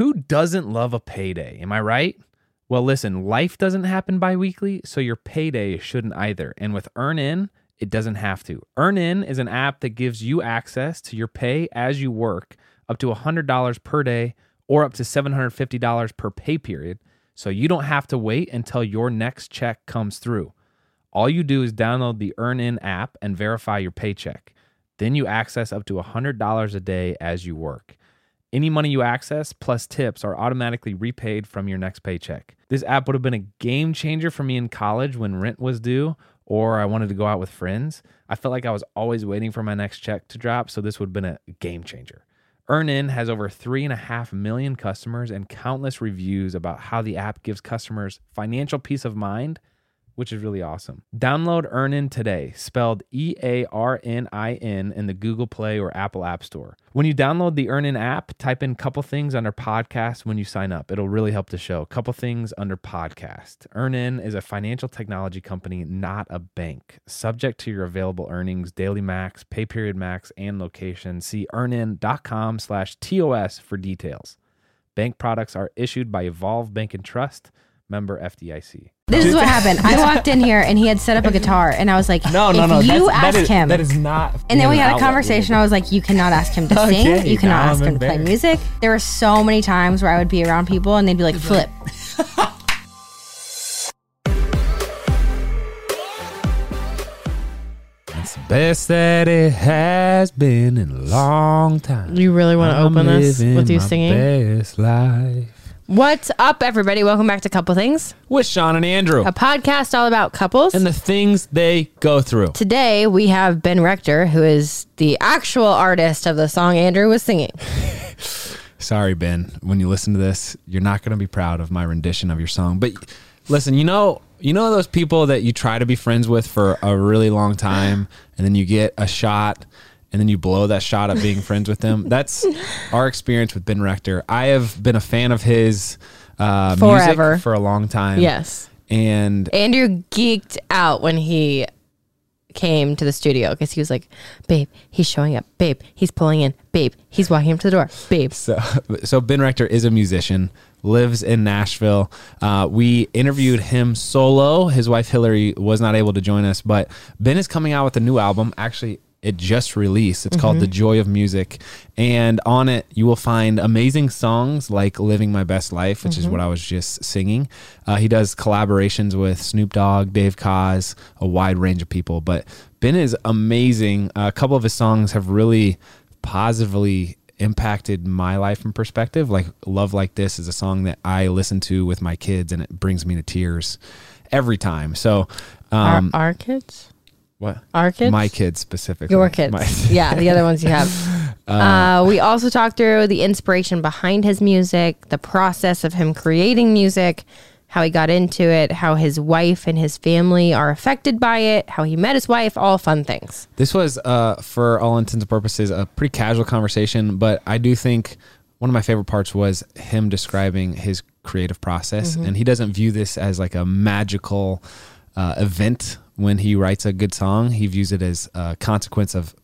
Who doesn't love a payday? Am I right? Well, listen, life doesn't happen bi-weekly, so your payday shouldn't either. And with EarnIn, it doesn't have to. EarnIn is an app that gives you access to your pay as you work, up to $100 per day or up to $750 per pay period. So you don't have to wait until your next check comes through. All you do is download the EarnIn app and verify your paycheck. Then you access up to $100 a day as you work. Any money you access plus tips are automatically repaid from your next paycheck. This app would have been a game changer for me in college when rent was due or I wanted to go out with friends. I felt like I was always waiting for my next check to drop, so this would have been a game changer. EarnIn has over 3.5 million customers and countless reviews about how the app gives customers financial peace of mind which is really awesome. Download EarnIn today, spelled E A R N I N, in the Google Play or Apple App Store. When you download the EarnIn app, type in couple things under podcast when you sign up. It'll really help the show. Couple things under podcast. EarnIn is a financial technology company, not a bank. Subject to your available earnings, daily max, pay period max, and location. See earnin.com slash TOS for details. Bank products are issued by Evolve Bank and Trust, member FDIC. This is what happened. I walked in here and he had set up a guitar, and I was like, No, no, if no. You that's, ask that is, him. That is not. and then we had a conversation. I was like, you cannot ask him to sing. Okay, You cannot ask I'm him to play music. There were so many times where I would be around people and they'd be like, flip. It's the best that it has been in a long time. You really want to open this with you my singing? Best life. What's up, everybody? Welcome back to Couple Things, With Sean and Andrew. a podcast all about couples. and the things they go through. Today we have Ben Rector, who is the actual artist of the song Andrew was singing. Sorry, Ben. When you listen to this, you're not going to be proud of my rendition of your song. But listen, you know, you know those people that you try to be friends with for a really long time, and then you get a shot, and then you blow that shot at being friends with them. That's our experience with Ben Rector. I have been a fan of his uh, Forever. music for a long time. Yes. and Andrew geeked out when he came to the studio because he was like, Babe, he's showing up. Babe, he's pulling in. Babe, he's walking up to the door. Babe. So, so Ben Rector is a musician, lives in Nashville. Uh, we interviewed him solo. His wife Hillary was not able to join us, but Ben is coming out with a new album. Actually, it just released. It's called The Joy of Music, and on it you will find amazing songs like "Living My Best Life," which is what I was just singing. Uh, he does collaborations with Snoop Dogg, Dave Koz, a wide range of people. But Ben is amazing. a couple of his songs have really positively impacted my life and perspective. Like Love Like This is a song that I listen to with my kids and it brings me to tears every time. So, um, our, our kids? What? Our kids? My kids specifically. Your kids. My- yeah, the other ones you have. Uh, we also talked through the inspiration behind his music, the process of him creating music, how he got into it, how his wife and his family are affected by it, how he met his wife, all fun things. This was, uh, for all intents and purposes, a pretty casual conversation, but I do think one of my favorite parts was him describing his creative process, and he doesn't view this as like a magical uh, event when he writes a good song. He views it as a consequence of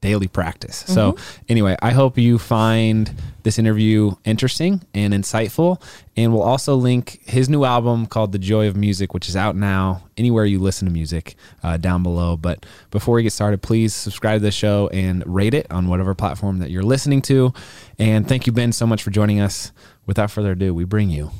daily practice. So, anyway, I hope you find this interview interesting and insightful. And we'll also link his new album called The Joy of Music, which is out now anywhere you listen to music uh, down below. But before we get started, please subscribe to the show and rate it on whatever platform that you're listening to. And thank you, Ben, so much for joining us. Without further ado, we bring you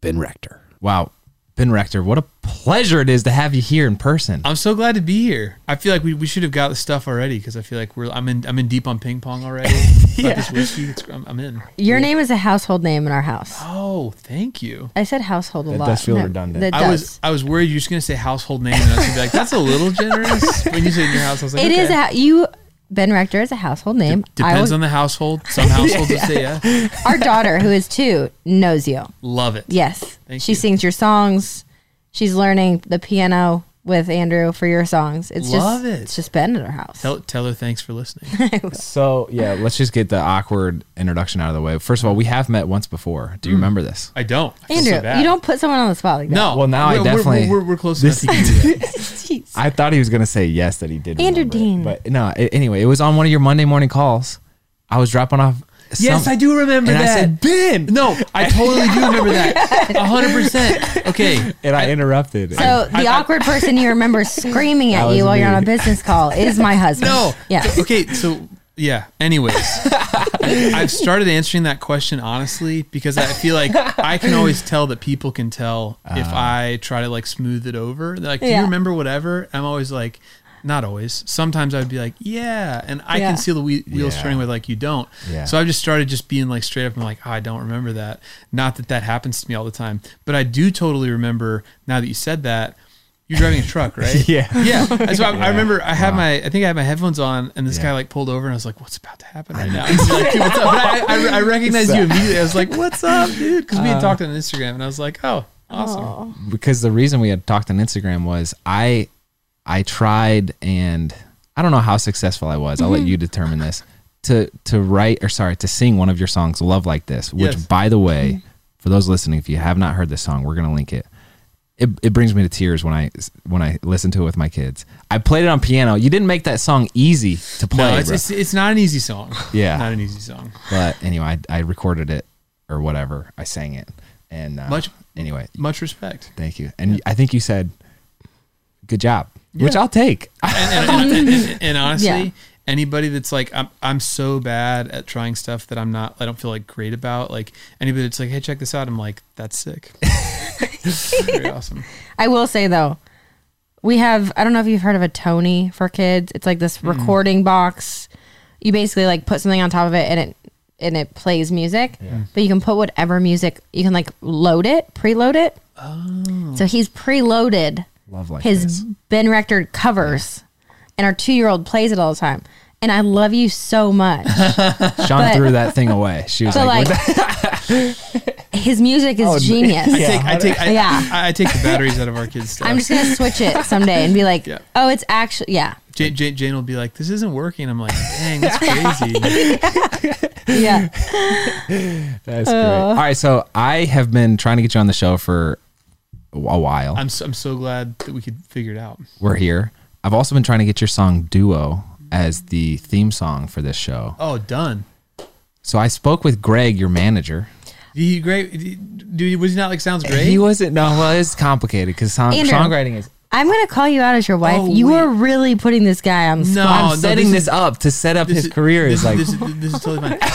Ben Rector. Wow. Ben Rector, what a pleasure it is to have you here in person. I'm so glad to be here. I feel like we, we should have got the stuff already because I feel like we're I'm in I'm in deep on ping pong already. yeah. this whiskey, it's, I'm, I'm in. Your name is a household name in our house. Oh, thank you. I said household a That lot. does feel No, redundant. That I does. was I was worried you're just gonna say household name and I was gonna be like that's a little generous when you say in your house. I was like It okay. is a you. Ben Rector is a household name. I Depends on the household. Some households would say yeah. our daughter, who is two, knows you. Love it. Yes, Thank she you. sings your songs. She's learning the piano with Andrew for your songs. It's Love just it. it's just been at our house. Tell tell her thanks for listening. So yeah, let's just get the awkward introduction out of the way. First of all, we have met once before. Do you mm. remember this? I don't. I feel Andrew, so bad. you don't put someone on the spot like that. No. Well, now I we're, we're- definitely- we're, we're, close enough to do that. Jeez. I thought he was gonna say yes that he did. Andrew remember it. Dean. but no. a- anyway, it was on one of your Monday morning calls. I was dropping off Yes, some- I do remember and that. I said, Ben. no, I totally do remember that. A hundred percent. Okay. And I, interrupted. So the I- I- awkward person you remember screaming at you while you're on a business call is my husband. No. Yes. Okay, so yeah. Anyways, I've started answering that question honestly because I feel like I can always tell that people can tell if uh-huh. I try to like smooth it over. They're like, "Do you remember whatever?" I'm always like, not always. Sometimes I'd be like, "Yeah," and I Yeah. can see the wheels Yeah. turning with like you don't. Yeah. So I've just started just being like straight up and like, oh, I don't remember that. Not that that happens to me all the time, but I do totally remember now that you said that. You're driving a truck, right? Yeah. Yeah. So I, I remember I had Wow. my, I think I had my headphones on, and this Yeah. guy like pulled over, and I was like, "What's about to happen right now?" He's like, "Dude, what's up?" But I, I, I recognized you immediately. I was like, "What's up, dude?" Because we had uh. talked on Instagram, and I was like, "Oh, awesome." because the reason we had talked on Instagram was I I tried and I don't know how successful I was. I'll let you determine this. To to write or sorry, to sing one of your songs, Love Like This, which Yes. by the way, for those listening, if you have not heard this song, we're gonna link it. It, it brings me to tears when I when I listen to it with my kids. I played it on piano. You didn't make that song easy to play, No, it's, it's it's not an easy song. Yeah. not an easy song. but anyway, I, I recorded it or whatever. I sang it, and uh, Much- anyway. Much respect. Thank you. And I think you said, "Good job," which I'll take. And, and, and, and- and honestly, Yeah. anybody that's like, I'm I'm so bad at trying stuff that I'm not, I don't feel like great about. Like anybody that's like, "Hey, check this out," I'm like, "That's sick." Very awesome. I will say though, we have I don't know if you've heard of a Tony for kids. It's like this hmm. recording box. You basically like put something on top of it and it and it plays music. Hmm. But you can put whatever music you can like load it, preload it. Oh. So he's preloaded Love like his this. Ben Rector covers and our two year old plays it all the time. And I love you so much. Sean but- threw that thing away. She was So like, like his music is Oh, genius. I take I take I, Yeah. I, I take the batteries out of our kids' stuff. I'm just gonna switch it someday and be like, Yeah. oh, it's actually yeah, Jane, Jane, Jane will be like, "This isn't working." I'm like, "Dang, that's crazy." yeah. That's great. All right, so I have been trying to get you on the show for a while. I'm so, I'm so glad that we could figure it out. We're here. I've also been trying to get your song "Duo" as the theme song for this show. Oh, done. So I spoke with Greg, your manager. He great. Dude, was he not like sounds great? He wasn't. No, well, it's complicated because song, Andrew. songwriting is. I'm gonna call you out as your wife. Oh, you wait. are really putting this guy on the No, spot. I'm no, setting this this, is- up to set up his is- career. This Is like this is, this is totally fine.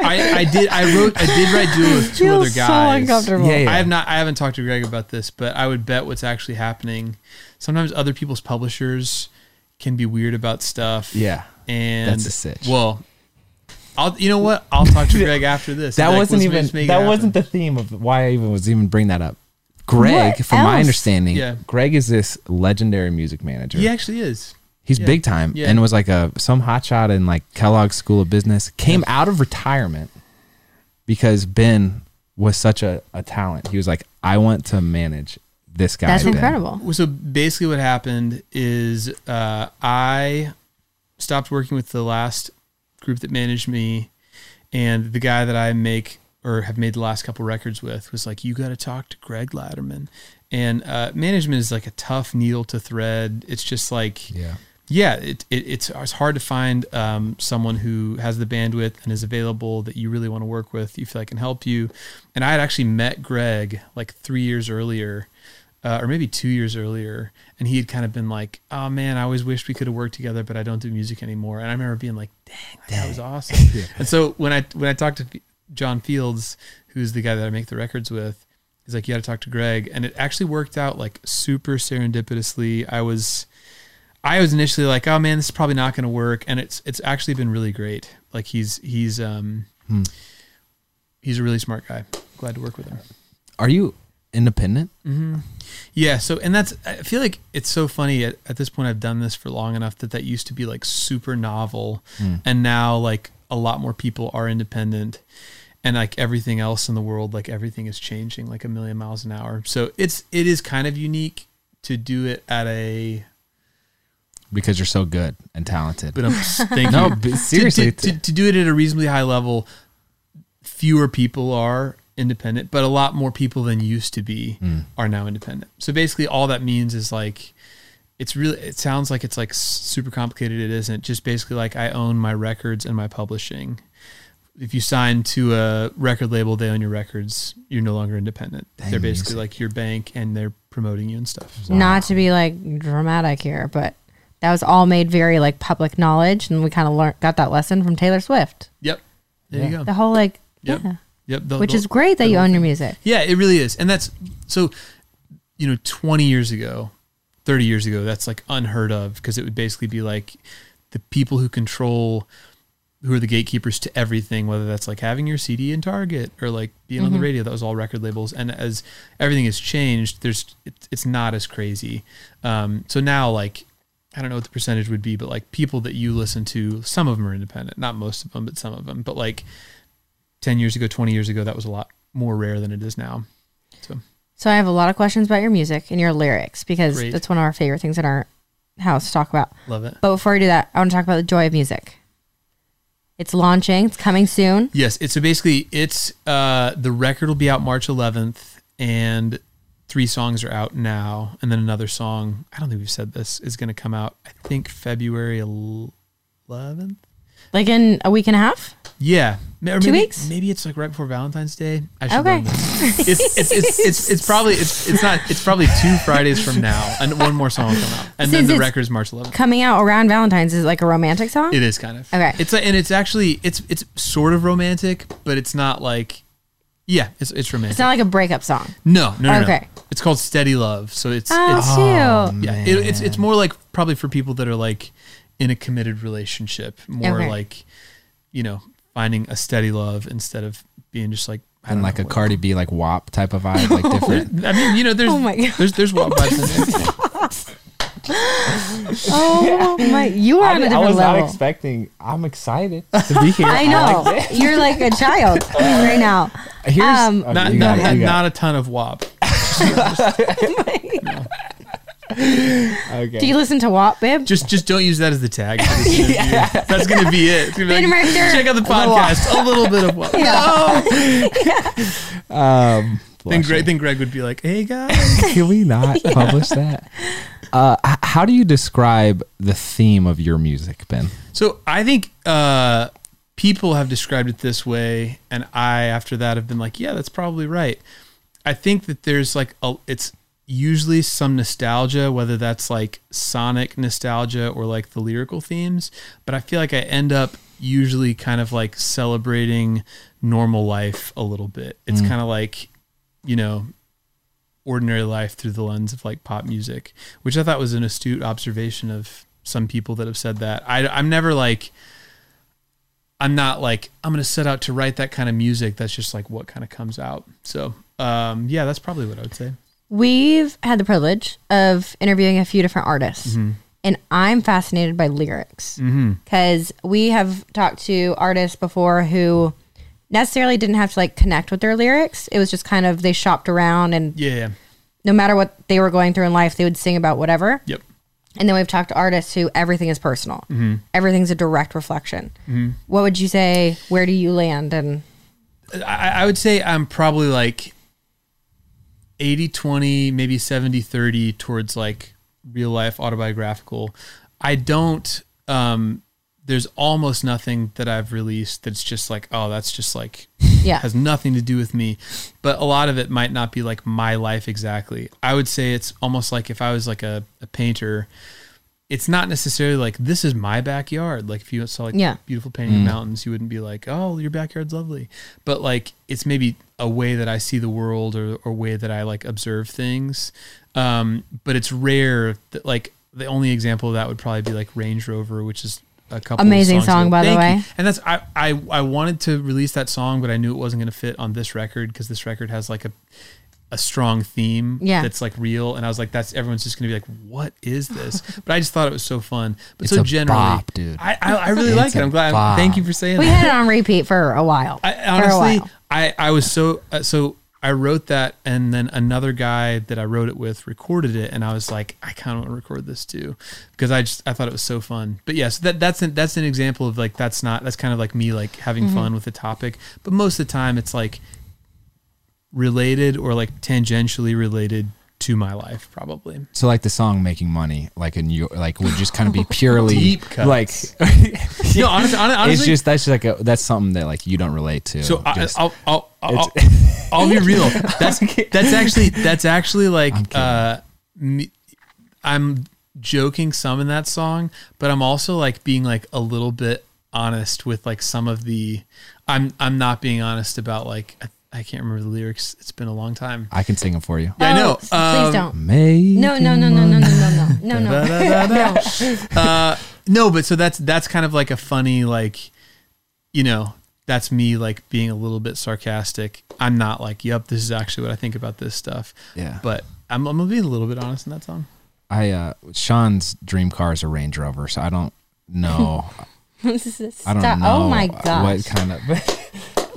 I, I did I wrote I did write duo with two Feels other so uncomfortable. Yeah, yeah. I have not I haven't talked to Greg about this, but I would bet what's actually happening. Sometimes other people's publishers can be weird about stuff. yeah. and That's a sitch. Well, I'll you know what I'll talk to Greg after this. That like, wasn't even just make it that wasn't the theme of why I even was even bring that up. Greg, What from my understanding, Yeah. Greg is this legendary music manager. He actually is. He's yeah. big time Yeah. and was like a some hotshot in like Kellogg's School of Business. Came out of retirement because Ben was such a, a talent. He was like, I want to manage this guy. That's Ben." incredible. So basically, what happened is uh, I stopped working with the last group that managed me, and the guy that I make or have made the last couple records with was like, "You got to talk to Greg Latterman." And uh, management is like a tough needle to thread. It's just like Yeah. yeah, it, it, it's it's hard to find um, someone who has the bandwidth and is available that you really want to work with. You feel like can help you. And I had actually met Greg like three years earlier, uh, or maybe two years earlier, and he had kind of been like, "Oh man, I always wished we could have worked together, but I don't do music anymore." And I remember being like, "Dang, that was awesome." And so when I when I talked to John Fields, who's the guy that I make the records with, he's like, "You got to talk to Greg," and it actually worked out like super serendipitously. I was. I was initially like, oh man, this is probably not going to work, and it's it's actually been really great. Like he's he's um Hmm. he's a really smart guy. Glad to work with him. Are you independent? Yeah. So and that's I feel like it's so funny at, at this point. I've done this for long enough that that used to be like super novel, and now like a lot more people are independent, and like everything else in the world, like everything is changing like a million miles an hour. So it's it is kind of unique to do it at a Because you're so good and talented. but I'm thank No, seriously, to, to, to do it at a reasonably high level, fewer people are independent, but a lot more people than used to be Mm. are now independent. So basically, all that means is like it's really. It sounds like it's like super complicated. It isn't. Just basically like I own my records and my publishing. If you sign to a record label, they own your records. You're no longer independent. Dang, they're basically music. like your bank, and they're promoting you and stuff. Not to be like dramatic here, but that was all made very like public knowledge, and we kind of learned got that lesson from Taylor Swift. Yep. There Yeah. you go. The whole like, Yep. yeah, Yep. The- which the- is great that you own your music. Yeah, it really is. And that's so, you know, 20 years ago, 30 years ago, that's like unheard of because it would basically be like the people who control, who are the gatekeepers to everything, whether that's like having your CD in Target or like being on the radio, that was all record labels. And as everything has changed, there's, it's, it's not as crazy. Um, so now, like, I don't know what the percentage would be, but like people that you listen to, some of them are independent, not most of them, but some of them. But like 10 years ago, 20 years ago, that was a lot more rare than it is now. So So I have a lot of questions about your music and your lyrics because Great. that's one of our favorite things in our house to talk about. love it. But before we do that, I want to talk about the joy of music. It's launching. It's coming soon. Yes, it's so basically it's uh the record will be out March 11th and three songs are out now and then another song, I don't think we've said this, is going to come out I think February 11th. Like in a week and a half. Yeah, Ma- or Two maybe, weeks? Maybe it's like right before Valentine's Day. I should Okay. It's, it's, it's, it's, it's probably it's, it's not it's probably two Fridays from now and one more song will come out and then the it's- record is March 11th. Coming out around Valentine's is it like a romantic song. It is kind of Okay. It's a, and it's actually it's it's sort of romantic, but it's not like yeah, it's it's romantic. It's not like a breakup song. no, no, no, Okay. no. It's called Steady Love, so it's Oh, it's cute. Oh, yeah, it, it's it's more like probably for people that are like in a committed relationship, more Okay. like you know finding a steady love instead of being just like I and don't like know a what- Cardi B like WAP type of vibe, like different. I mean, you know, there's Oh my God. there's there's wild vibes in there. Oh my! You are on a different level. I was not expecting. I'm excited to be here. I know. You're like a child right now. Here's Um, okay, Not not, it, not a ton of WAP. it. okay. Do you listen to WAP, babe? Just just don't use that as the tag. for this interview. That's gonna be it. Gonna be like, director. check out the podcast. A little bit of WAP. No. um, Then. Greg, then Greg would be like, "Hey guys." Can we not publish that? Uh, h- how do you describe the theme of your music, Ben? So I think uh, people have described it this way, and I, after that, have been like, "Yeah, that's probably right." I think that there's like a, it's usually some nostalgia, whether that's like sonic nostalgia or like the lyrical themes. But I feel like I end up usually kind of like celebrating normal life a little bit. It's kind of like, you know, ordinary life through the lens of like pop music, which I thought was an astute observation of some people that have said that. I, I'm never like, I'm not like, I'm going to set out to write that kind of music. That's just like what kind of comes out. So, um, yeah, that's probably what I would say. We've had the privilege of interviewing a few different artists, mm-hmm. and I'm fascinated by lyrics mm-hmm. because we have talked to artists before who necessarily didn't have to like connect with their lyrics. It was just kind of they shopped around, and Yeah. no matter what they were going through in life, they would sing about whatever. Yep. And then we've talked to artists who everything is personal. Mm-hmm. Everything's a direct reflection. What would you say? Where do you land? And I, I would say I'm probably like 80 20, maybe 70 30 towards like real life autobiographical. I don't, um, there's almost nothing that I've released that's just like, oh, that's just like, yeah, has nothing to do with me. But a lot of it might not be like my life exactly. I would say it's almost like if I was like a, a painter, it's not necessarily like this is my backyard. Like if you saw like Yeah. beautiful painting of mountains, you wouldn't be like, oh, your backyard's lovely. But like it's maybe a way that I see the world or or way that I like observe things. Um, but it's rare that like the only example of that would probably be like Range Rover, which is a couple Amazing songs song, ago. by the Thank you. way. And that's I, I I wanted to release that song, but I knew it wasn't going to fit on this record because this record has like a a strong theme Yeah. that's like real. And I was like, that's everyone's just going to be like, what is this? but I just thought it was so fun. But It's so a generally, bop, dude. I I, I really It's like it. I'm glad. bop. Thank you for saying we that. We had it on repeat for a while. I for a honestly, while. I I was so uh, so. I wrote that, and then another guy that I wrote it with recorded it, and I was like, I kind of want to record this too, because I just I thought it was so fun. But yes, that that's an, that's an example of like that's not that's kind of like me like having Mm-hmm. fun with the topic. But most of the time, it's like related or like tangentially related to my life probably. So like the song "Making Money," like in you, like would just kind of be purely like. No, honestly, honestly it's just that's just like a that's something that like you don't relate to. So I, Just- I'll, I'll, I'll, I'll be real. That's that's actually that's actually like uh, me, I'm joking some in that song, but I'm also like being like a little bit honest with like some of the. I'm I'm not being honest about like I, I can't remember the lyrics. It's been a long time. I can sing them for you. Yeah, I know. Oh, please Um, don't. May No, no, no, no, no, no, no, no, no, no. no. uh, no, but so that's that's kind of like a funny like, you know, that's me like being a little bit sarcastic. I'm not like, yep, this is actually what I think about this stuff. Yeah. But I'm I'm gonna be a little bit honest in that song. I uh Sean's dream car is a Range Rover, so I don't know. I don't know. Oh my gosh. What kind of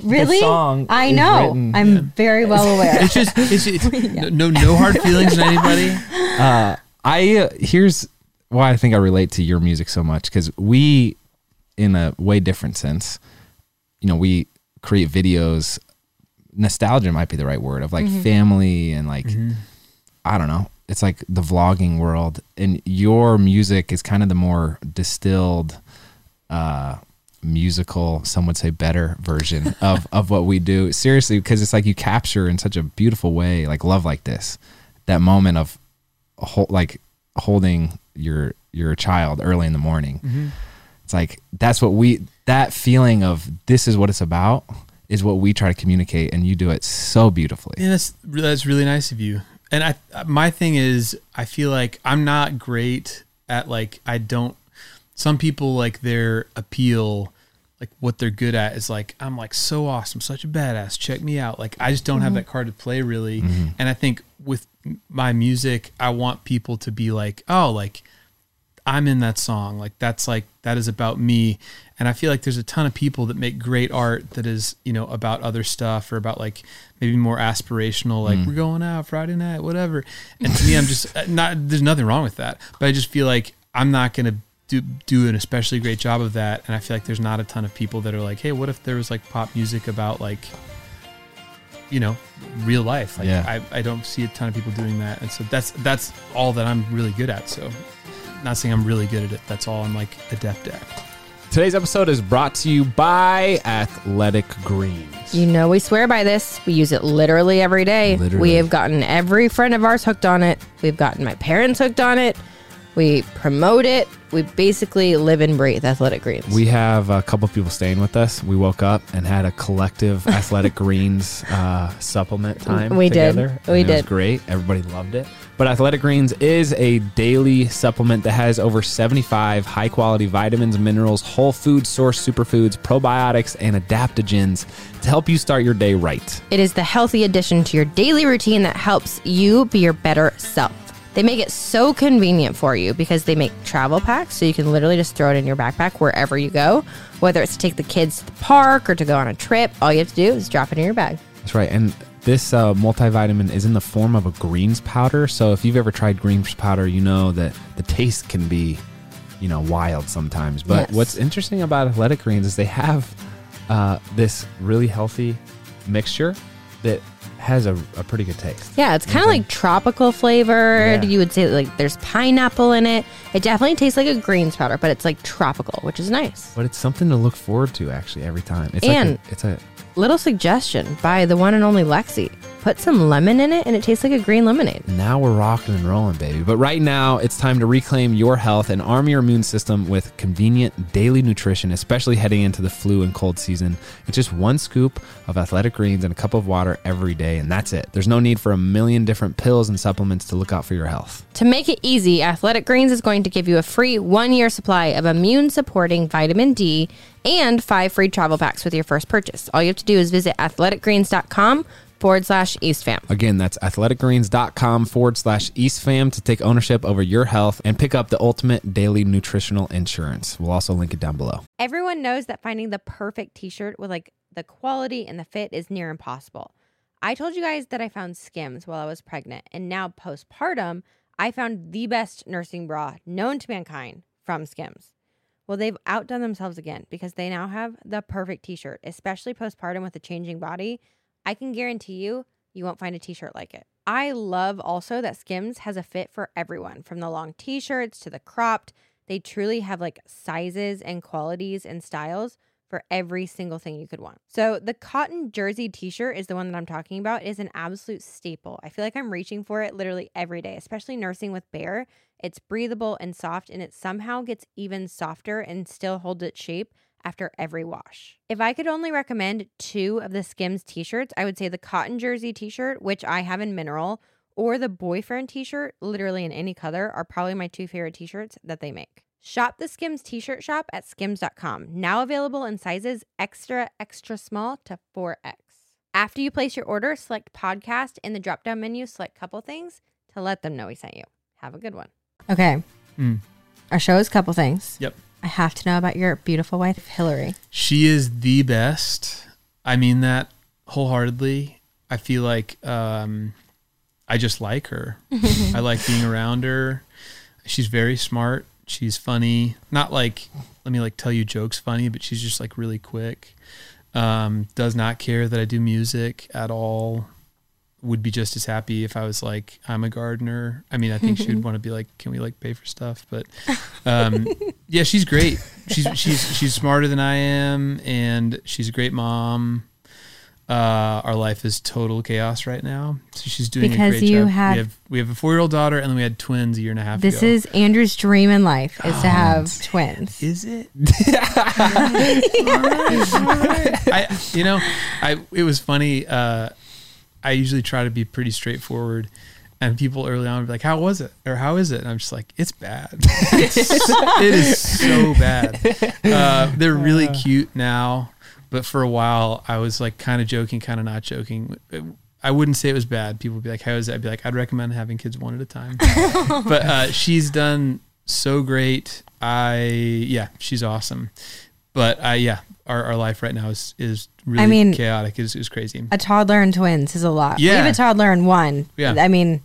Really? song I is know. written- I'm very well aware. It's just it's, it's no no hard feelings in anybody. uh, I uh, here's why I think I relate to your music so much because we, in a way different sense, you know, we create videos. Nostalgia might be the right word of like family and like I don't know. It's like the vlogging world, and your music is kind of the more distilled, uh, musical. Some would say better version of of what we do. Seriously, because it's like you capture in such a beautiful way, like love like this, that moment of, hol- like holding your your child early in the morning. Mm-hmm. It's like that's what we that feeling of this is what it's about is what we try to communicate, and you do it so beautifully. Yeah, that's that's really nice of you. And I my thing is I feel like I'm not great at like I don't some people like their appeal like what they're good at is like I'm like so awesome, such a badass. Check me out. Like I just don't have mm-hmm. that card to play really. Mm-hmm. And I think with my music, I want people to be like, "Oh, like I'm in that song. Like that's like that is about me. And I feel like there's a ton of people that make great art that is, you know, about other stuff or about like maybe more aspirational, like mm. we're going out Friday night, whatever. And to me, I'm just not. There's nothing wrong with that, but I just feel like I'm not gonna do do an especially great job of that. And I feel like there's not a ton of people that are like, hey, what if there was like pop music about like you know real life like Yeah. I, I don't see a ton of people doing that and so that's that's all that i'm really good at so not saying i'm really good at it that's all i'm like adept at Today's episode is brought to you by Athletic Greens. You know, we swear by this. We use it literally every day. Literally. We have gotten every friend of ours hooked on it. We've gotten my parents hooked on it. We promote it. We basically live and breathe athletic greens. We have a couple people staying with us. We woke up and had a collective Athletic Greens uh, supplement time. We did. together, We and It was did. great. Everybody loved it. But Athletic Greens is a daily supplement that has over 75 high quality vitamins, minerals, whole food source superfoods, probiotics, and adaptogens to help you start your day right. It is the healthy addition to your daily routine that helps you be your better self. They make it so convenient for you because they make travel packs so you can literally just throw it in your backpack wherever you go. Whether it's to take the kids to the park or to go on a trip, all you have to do is drop it in your bag. That's right. And this uh, multivitamin is in the form of a greens powder. So if you've ever tried greens powder, you know that the taste can be, you know, wild sometimes. But Yes. what's interesting about athletic greens is they have uh, this really healthy mixture that has a, a pretty good taste. Yeah, it's kind of like tropical flavored. Yeah. You would say like there's pineapple in it. It definitely tastes like a greens powder, but it's like tropical, which is nice. But it's something to look forward to actually every time. It's And- like a, it's a Little suggestion by the one and only Lexi. Put some lemon in it and it tastes like a green lemonade. Now we're rocking and rolling, baby. But right now, it's time to reclaim your health and arm your immune system with convenient daily nutrition, especially heading into the flu and cold season. It's just one scoop of athletic greens and a cup of water every day, and that's it. There's no need for a million different pills and supplements to look out for your health. To make it easy, Athletic Greens is going to give you a free one year supply of immune supporting vitamin D and five free travel packs with your first purchase. All you have to do is visit athleticgreens.com forward slash EastFam. Again, that's athleticgreens.com forward slash EastFam to take ownership over your health and pick up the ultimate daily nutritional insurance. We'll also link it down below. Everyone knows that finding the perfect t-shirt with like the quality and the fit is near impossible. I told you guys that I found Skims while I was pregnant, and now postpartum, I found the best nursing bra known to mankind from Skims. Well, they've outdone themselves again because they now have the perfect t-shirt, especially postpartum with a changing body. I can guarantee you, you won't find a t-shirt like it. I love also that Skims has a fit for everyone from the long t shirts to the cropped. They truly have like sizes and qualities and styles for every single thing you could want. So the cotton jersey t-shirt is the one that I'm talking about. It is an absolute staple. I feel like I'm reaching for it literally every day, especially nursing with Bear. It's breathable and soft and it somehow gets even softer and still holds its shape after every wash. If I could only recommend two of the Skims t-shirts, I would say the cotton jersey t-shirt, which I have in mineral, or the boyfriend t-shirt, literally in any color, are probably my two favorite t-shirts that they make. Shop the Skims t-shirt shop at skims.com. Now available in sizes extra extra small to 4X. After you place your order, select podcast in the drop-down menu, select couple things to let them know we sent you. Have a good one. Okay. Mm. Our show is couple things. Yep. I have to know about your beautiful wife, Hillary. She is the best. I mean that wholeheartedly. I feel like um, I just like her. I like being around her. She's very smart. She's funny. Not like let me like tell you jokes funny, but she's just like really quick. Um, does not care that I do music at all. Would be just as happy if I was like I'm a gardener. I mean, I think she would want to be like, can we like pay for stuff? But um, yeah, she's great. She's she's she's smarter than I am, and she's a great mom. Uh, our life is total chaos right now. So she's doing Because a great you job. have- we have we have a four year old daughter, and then we had twins a year and a half ago. This ago. is Andrew's dream in life is to have twins. Is it? I, you know, I it was funny. Uh, I usually try to be pretty straightforward, and people early on would be like, "How was it?" or "How is it?" And I'm just like, "It's bad. It's, it is so bad." Uh, they're really cute now, but for a while I was like kind of joking, kind of not joking. I wouldn't say it was bad. People would be like, "How is it?" I'd be like, "I'd recommend having kids one at a time." but uh, she's done so great. I yeah, she's awesome. But uh, yeah, our, our life right now is is really I mean- chaotic. Is is crazy. A toddler and twins is a lot. We Yeah. have a toddler and one. Yeah. I mean,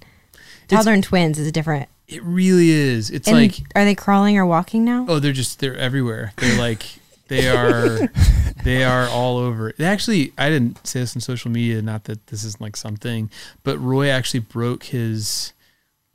toddler and twins is different. It really is. It's And like are they crawling or walking now? oh, they're just they're everywhere. They're like they are they are all over. They actually, I didn't say this on social media. Not that this isn't like something, but Roy actually broke his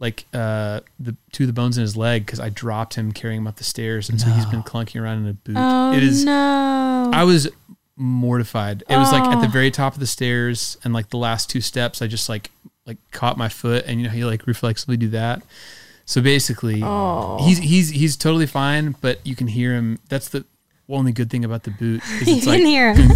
like uh the two of the bones in his leg because I dropped him carrying him up the stairs, and so he's been clunking around in a boot. Oh it is. no! I was mortified. It was like at the very top of the stairs, and like the last two steps, I just like like caught my foot, and you know you like reflexively do that. So basically, he's he's he's totally fine, but you can hear him. That's the only good thing about the boot. Is you it's can like, hear him.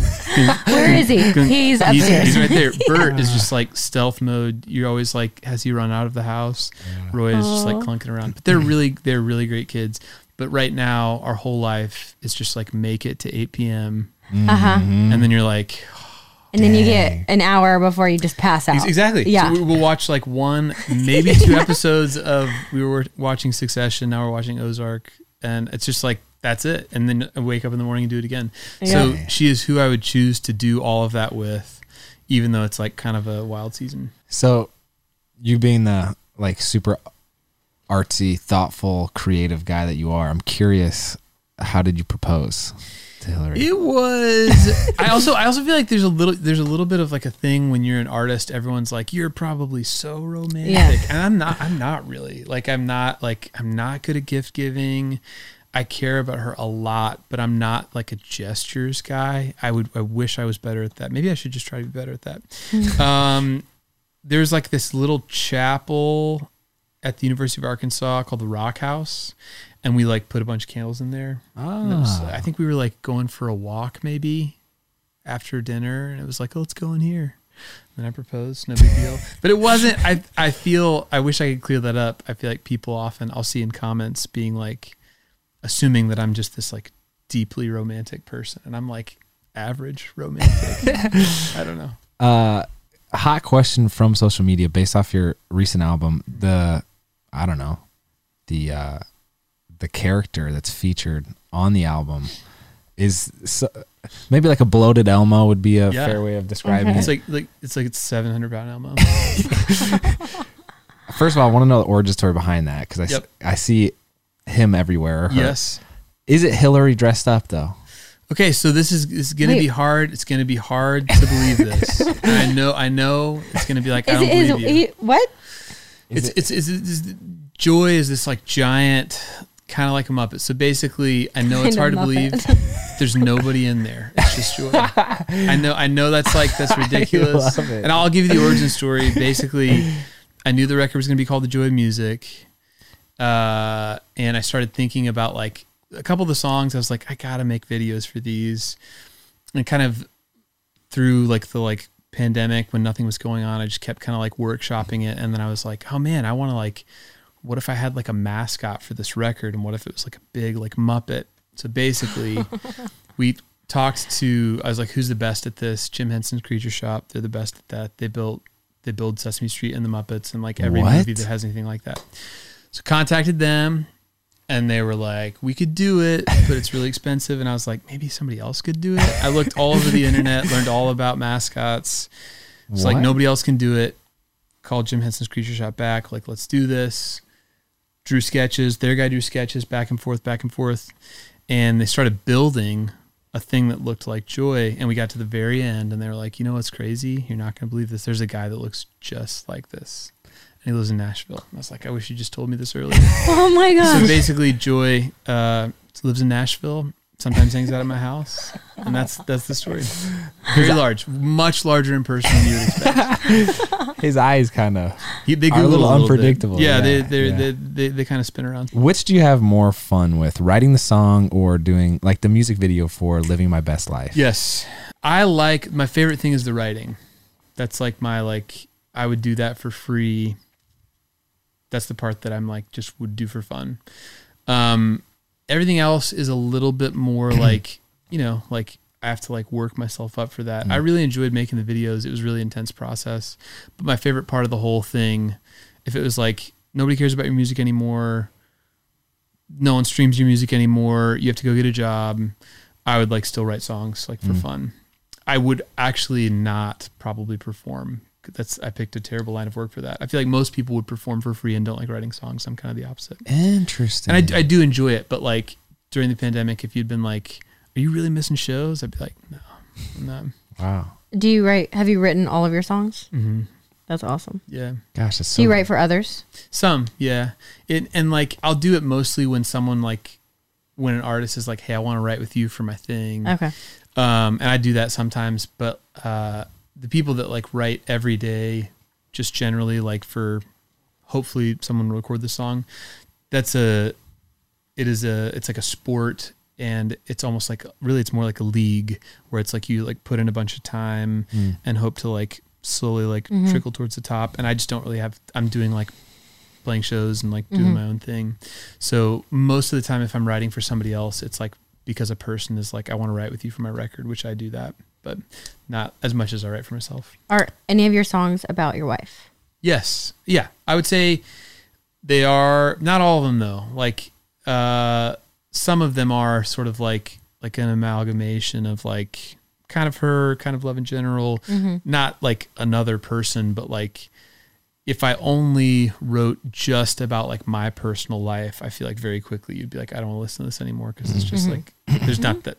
Where is he? He's He's, upstairs. he's right there. Bert is just like stealth mode. You're always like, has he run out of the house? Roy is just like clunking around. But they're really, they're really great kids. But right now, our whole life is just like make it to 8 p.m. Uh huh. and then you're like, And then you get an hour before you just pass out. Exactly. Yeah. So we- we'll watch like one, maybe two episodes of. We were watching Succession. Now we're watching Ozark, and it's just like that's it. And then I wake up in the morning and do it again. So Yeah. she is who I would choose to do all of that with, even though it's like kind of a wild season. So, you being the like super artsy, thoughtful, creative guy that you are, I'm curious, how did you propose to Hillary? It was. I also I also feel like there's a little there's a little bit of like a thing when you're an artist. Everyone's like you're probably so romantic, Yeah. and I'm not. I'm not really. Like I'm not like I'm not good at gift giving. I care about her a lot, but I'm not like a gestures guy. I would. I wish I was better at that. Maybe I should just try to be better at that. um, there's like this little chapel at the University of Arkansas called the Rock House, and we like put a bunch of candles in there. And was- Ah. I think we were like going for a walk maybe after dinner, and it was like, oh, let's go in here. And I proposed, no big deal. But it wasn't. I I feel. I wish I could clear that up. I feel like people often I'll see in comments being like, assuming that I'm just this like deeply romantic person, and I'm like average romantic. I don't know. Uh, hot question from social media based off your recent album. The I don't know the uh, the character that's featured on the album is so, maybe like a bloated Elmo would be a Yeah. fair way of describing Okay. it. It's like like it's like it's 700 pound Elmo. First of all, I want to know the origin story behind that because I, s- Yep. I see him everywhere. or yes. Is it Hillary dressed up though? Okay, so this is is going to Wait. be hard. It's going to be hard to believe this. I know. I know it's going to be like I don't it is believe you. he, what? it's, it's, it's, it's joy is this like giant kind of like a muppet so basically i know it's Kind hard to believe there's nobody in there it's just joy i know i know that's like that's ridiculous love it. and i'll give you the origin story basically i knew the record was going to be called the joy of music uh, and i started thinking about like a couple of the songs. I was like i gotta make videos for these. And kind of through like the like pandemic when nothing was going on i just kept kind of like workshopping it. And then i was like oh man i want to like what if i had like a mascot for this record? And what if it was like a big like muppet? So basically we talked to i was like who's the best at this? Jim henson's creature shop. They're the best at that. They built they build sesame street and the muppets and like every What? movie that has anything like that so contacted them and they were like, "We could do it, but it's really expensive." And I was like, "Maybe somebody else could do it." I looked all over the internet, learned all about mascots. It's like nobody else can do it. Called Jim Henson's Creature Shop back, like, "Let's do this." Drew sketches. Their guy drew sketches back and forth, back and forth, and they started building a thing that looked like Joy. And we got to the very end, and they were like, "You know what's crazy? You're not going to believe this. There's a guy that looks just like this." And he lives in Nashville. And I was like, I wish you just told me this earlier. Oh my god! So basically, Joy uh, lives in Nashville. Sometimes hangs out at my house, and that's that's the story. Very large, much larger in person than you would expect. His eyes kind of. They Are a Google little bit. unpredictable, Yeah, yeah, they they yeah. they they, they kind of spin around. Which do you have more fun with, writing the song or doing like the music video for "Living My Best Life"? Yes, I like my favorite thing is the writing. That's like my like I would do that for free. That's the part that I'm like just would do for fun. Um, everything else is a little bit more like you know like I have to like work myself up for that. I really enjoyed making the videos. It was a really intense process. But my favorite part of the whole thing, if it was like nobody cares about your music anymore, no one streams your music anymore, you have to go get a job. I would like still write songs like for Mm. fun. I would actually not probably perform. That's I picked a terrible line of work for that. I feel like most people would perform for free and don't like writing songs. I'm kind of the opposite. Interesting. And I, I do enjoy it, but like during the pandemic, if you'd been like, "Are you really missing shows?" I'd be like, "No, I'm not." wow. Do you write? Have you written all of your songs? hmm That's awesome. Yeah, Gosh, that's so. Do you write for others? some, yeah. It and like I'll do it mostly when someone like when an artist is like, "Hey, I want to write with you for my thing." Okay. um, and I do that sometimes. But uh, the people that like write every day, just generally like for hopefully someone will record the song. That's a it is a it's like a sport and it's almost like really it's more like a league where it's like you like put in a bunch of time Mm. and hope to like slowly like Mhm. trickle towards the top and I just don't really have I'm doing like playing shows and like doing Mhm. my own thing. So most of the time if I'm writing for somebody else it's like because a person is like I want to write with you for my record, which I do that, but not as much as I write for myself. Are any of your songs about your wife? Yes. Yeah. I would say they are not all of them though. Like uh some of them are sort of like like an amalgamation of like kind of her, kind of love in general, Mm-hmm. not like another person, but like if I only wrote just about like my personal life, I feel like very quickly you'd be like, I don't want to listen to this anymore because it's just Mhm. like there's not that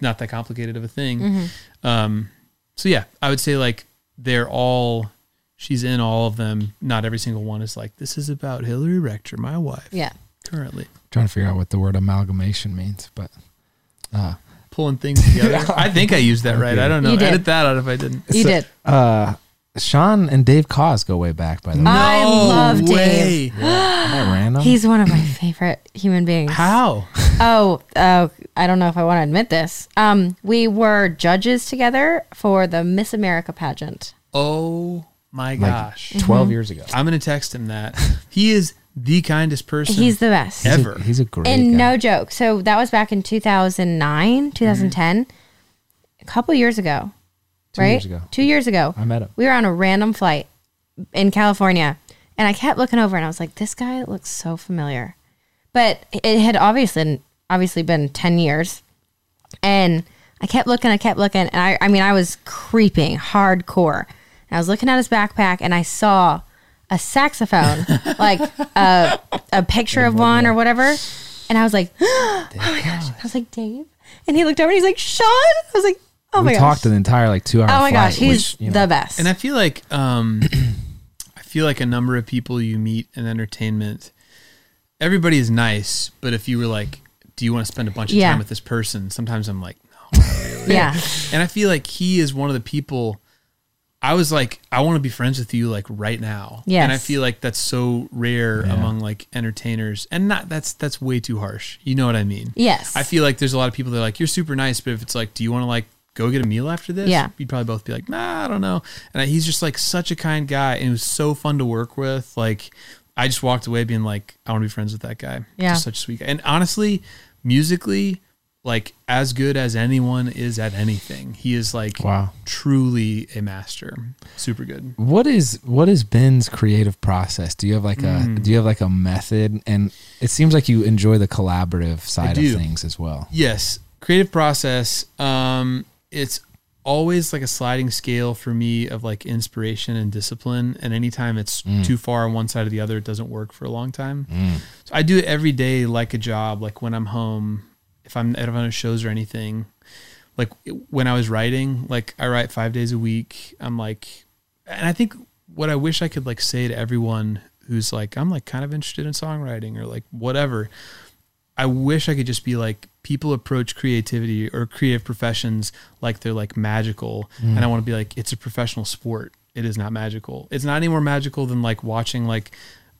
not that complicated of a thing. Mm-hmm. Um, so yeah, I would say like they're all she's in all of them. Not every single one is like this is about Hillary Rector, my wife, Yeah. currently trying to figure out what the word amalgamation means, but uh, pulling things together. I think I used that right. I don't know. Edit that out if I didn't. You So- did. uh, Sean and Dave Koz go way back by the way. I love Dave. way. Am I random? He's one of my favorite human beings. How? Oh, oh, I don't know if I want to admit this. Um, we were judges together for the Miss America pageant. Oh my Like, gosh. 12 years ago. I'm gonna text him that. He is the kindest person. He's the best. He's a- ever. He's a great and guy. no joke. So that was back in 2009, 2010, a couple years ago, Two right? years ago. Two years ago. I met him. We were on a random flight in California, and I kept looking over, and I was like, "This guy looks so familiar," but it had obviously obviously been 10 years, and I kept looking, I kept looking, and I I mean I was creeping hardcore. And I was looking at his backpack, and I saw a saxophone, like a a picture of one or whatever, and I was like, "Oh my gosh!" I was like, "Dave." And he looked over and he's like, Sean? I was like, oh my we gosh. talked an entire like two hour. oh my flight, gosh, he's which, you know, the best. And I feel like um, I feel like a number of people you meet in entertainment, everybody is nice, but if you were like, "Do you want to spend a bunch of Yeah. time with this person?" Sometimes I'm like, "No, really." yeah. And I feel like he is one of the people. I was like, I want to be friends with you like right now. Yes. And I feel like that's so rare Yeah. among like entertainers, and not that's that's way too harsh. You know what I mean? Yes. I feel like there's a lot of people that are like, you're super nice, but if it's like, do you want to like go get a meal after this? Yeah. You'd probably both be like, nah, I don't know. And he's just like such a kind guy and it was so fun to work with. Like, I just walked away being like, I want to be friends with that guy. Yeah. Just such a sweet guy. And honestly, musically, like as good as anyone is at anything, he is like Wow. truly a master. Super good. What is what is Ben's creative process? Do you have like a Mm. do you have like a method? And it seems like you enjoy the collaborative side of things as well. Yes, creative process. Um, it's always like a sliding scale for me of like inspiration and discipline. And anytime it's mm. too far on one side or the other, it doesn't work for a long time. Mm. So I do it every day like a job. Like when I'm home, if I'm if I'm on shows or anything. Like when I was writing, like I write five days a week. I'm like, and I think what I wish I could like say to everyone who's like, I'm like kind of interested in songwriting or like whatever. I wish I could just be like people approach creativity or creative professions like they're like magical and mm. I want to be like it's a professional sport. It is not magical. It's not any more magical than like watching like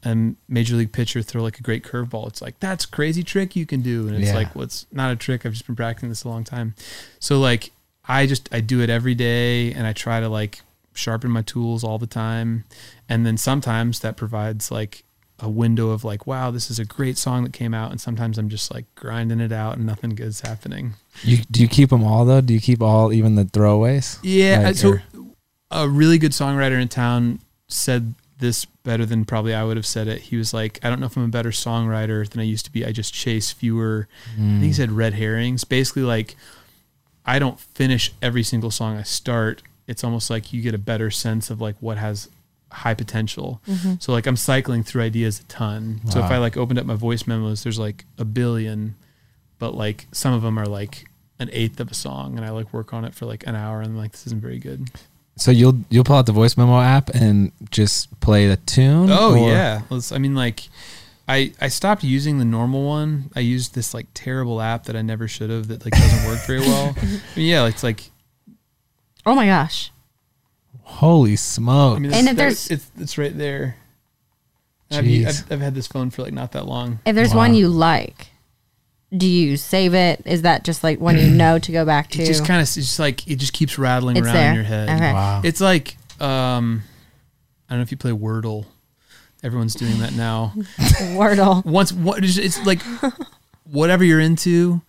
a major league pitcher throw like a great curveball. It's like that's a crazy trick you can do and it's Yeah. like well not a trick. I've just been practicing this a long time. So like I just I do it every day and I try to like sharpen my tools all the time and then sometimes that provides like a window of like wow this is a great song that came out. And sometimes i'm just like grinding it out and nothing good's happening. You do you keep them all though? Do you keep all even the throwaways? yeah Like, so or- a really good songwriter in town said this better than probably i would have said it. He was like i don't know if i'm a better songwriter than i used to be. I just chase fewer. I think he hmm. said red herrings. Basically like i don't finish every single song i start. It's almost like you get a better sense of like what has high potential mm-hmm. so like i'm cycling through ideas a ton so if i like opened up my voice memos there's like a billion but like some of them are like an eighth of a song and i like work on it for like an hour and I'm like this isn't very good So you'll you'll pull out the voice memo app and just play the tune. Oh or- yeah. Let's, I mean, like, I I stopped using the normal one. I used this like terrible app that I never should have. That like doesn't work very well. I mean, yeah, it's like oh my gosh. Holy smoke! I mean, And it's, if there- there's- it's it's right there. I've, I've, I've had this phone for like not that long. If there's Wow. one you like, do you save it? Is that just like one you know to go back to? It just kind of it's just like it just keeps rattling It's around there. in your head. Okay. wow. It's like um, I don't know if you play Wordle. Everyone's doing that now. Wordle. once what it's, it's like whatever you're into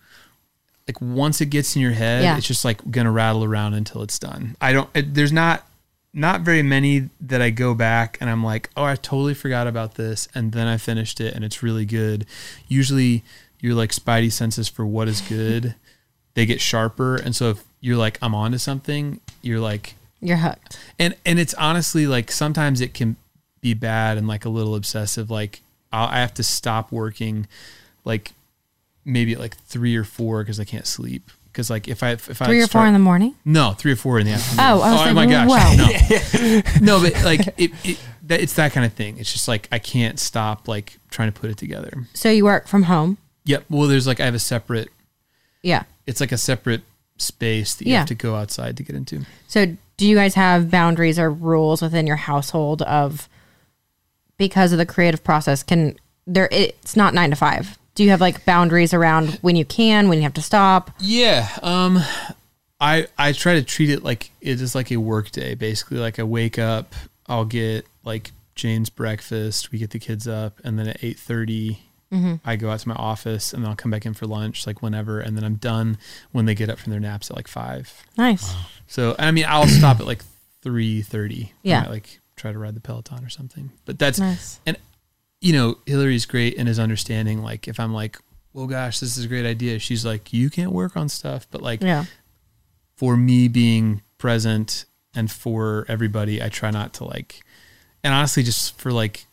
like once it gets in your head Yeah. it's just like gonna rattle around until it's done i don't it, there's not not very many that i go back and i'm like oh i totally forgot about this and then i finished it and it's really good usually your like spidey senses for what is good they get sharper and so if you're like i'm onto something you're like You're hooked. and and it's honestly like sometimes it can be bad and like a little obsessive like I'll, i have to stop working like maybe at like three or four because i can't sleep because like if i if i Three or start, four in the morning? no three or four in the afternoon Oh, I was oh, my gosh wow. no no but like it, it that, it's that kind of thing it's just like i can't stop like trying to put it together So you work from home? yep well there's like i have a separate Yeah. it's like a separate space that you Yeah. have to go outside to get into So do you guys have boundaries or rules within your household of because of the creative process can there it's not 9 to 5. Do you have like boundaries around when you can, when you have to stop? Yeah. Um I I try to treat it like it is like a work day, basically. Like I wake up, I'll get like Jane's breakfast, we get the kids up, and then at eight I go out to my office and then I'll come back in for lunch, like whenever, and then I'm done when they get up from their naps at like five. Nice. So I mean I'll stop at like three thirty. Yeah. like try to ride the Peloton or something. But that's Nice. and you know, Hillary's great in his understanding. Like if I'm like, well gosh, this is a great idea, she's like, You can't work on stuff. But like Yeah. for me being present and for everybody, I try not to like and honestly just for like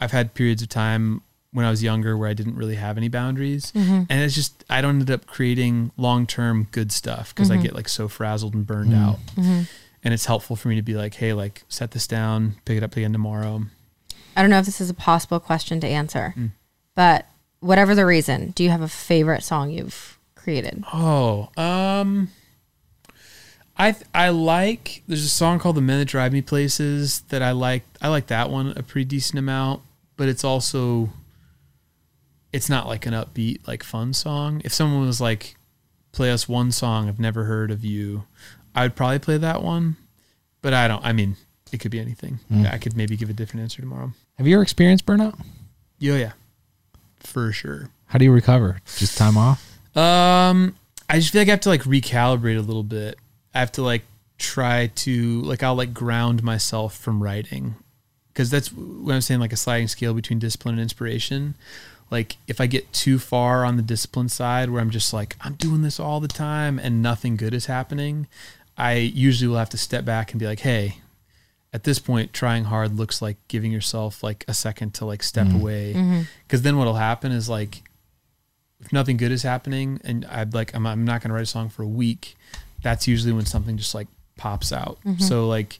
I've had periods of time when I was younger where I didn't really have any boundaries. Mm-hmm. And it's just, I don't end up creating long term good stuff because I mm-hmm. get like so frazzled and burned mm-hmm. out. And it's helpful for me to be like, hey, like set this down, pick it up again tomorrow. I don't know if this is a possible question to answer, but whatever the reason, do you have a favorite song you've created? Oh, um, I th- I like. There's a song called "The Men That Drive Me Places" that I like. I like that one a pretty decent amount, but it's also, it's not like an upbeat like fun song. If someone was like, play us one song I've never heard of you, I would probably play that one. But I don't. I mean, it could be anything. I could maybe give a different answer tomorrow. Have you ever experienced burnout? Yeah, yeah, for sure. How do you recover? Just time off? Um, I just feel like I have to like recalibrate a little bit. I have to like try to like I'll like ground myself from writing because that's what I'm saying like a sliding scale between discipline and inspiration. Like if I get too far on the discipline side where I'm just like I'm doing this all the time and nothing good is happening, I usually will have to step back and be like, "Hey, at this point trying hard looks like giving yourself like a second to like step mm-hmm. away." Mm-hmm. Cuz then what'll happen is like if nothing good is happening and I'm like I'm, I'm not going to write a song for a week, that's usually when something just like pops out. Mm-hmm. So like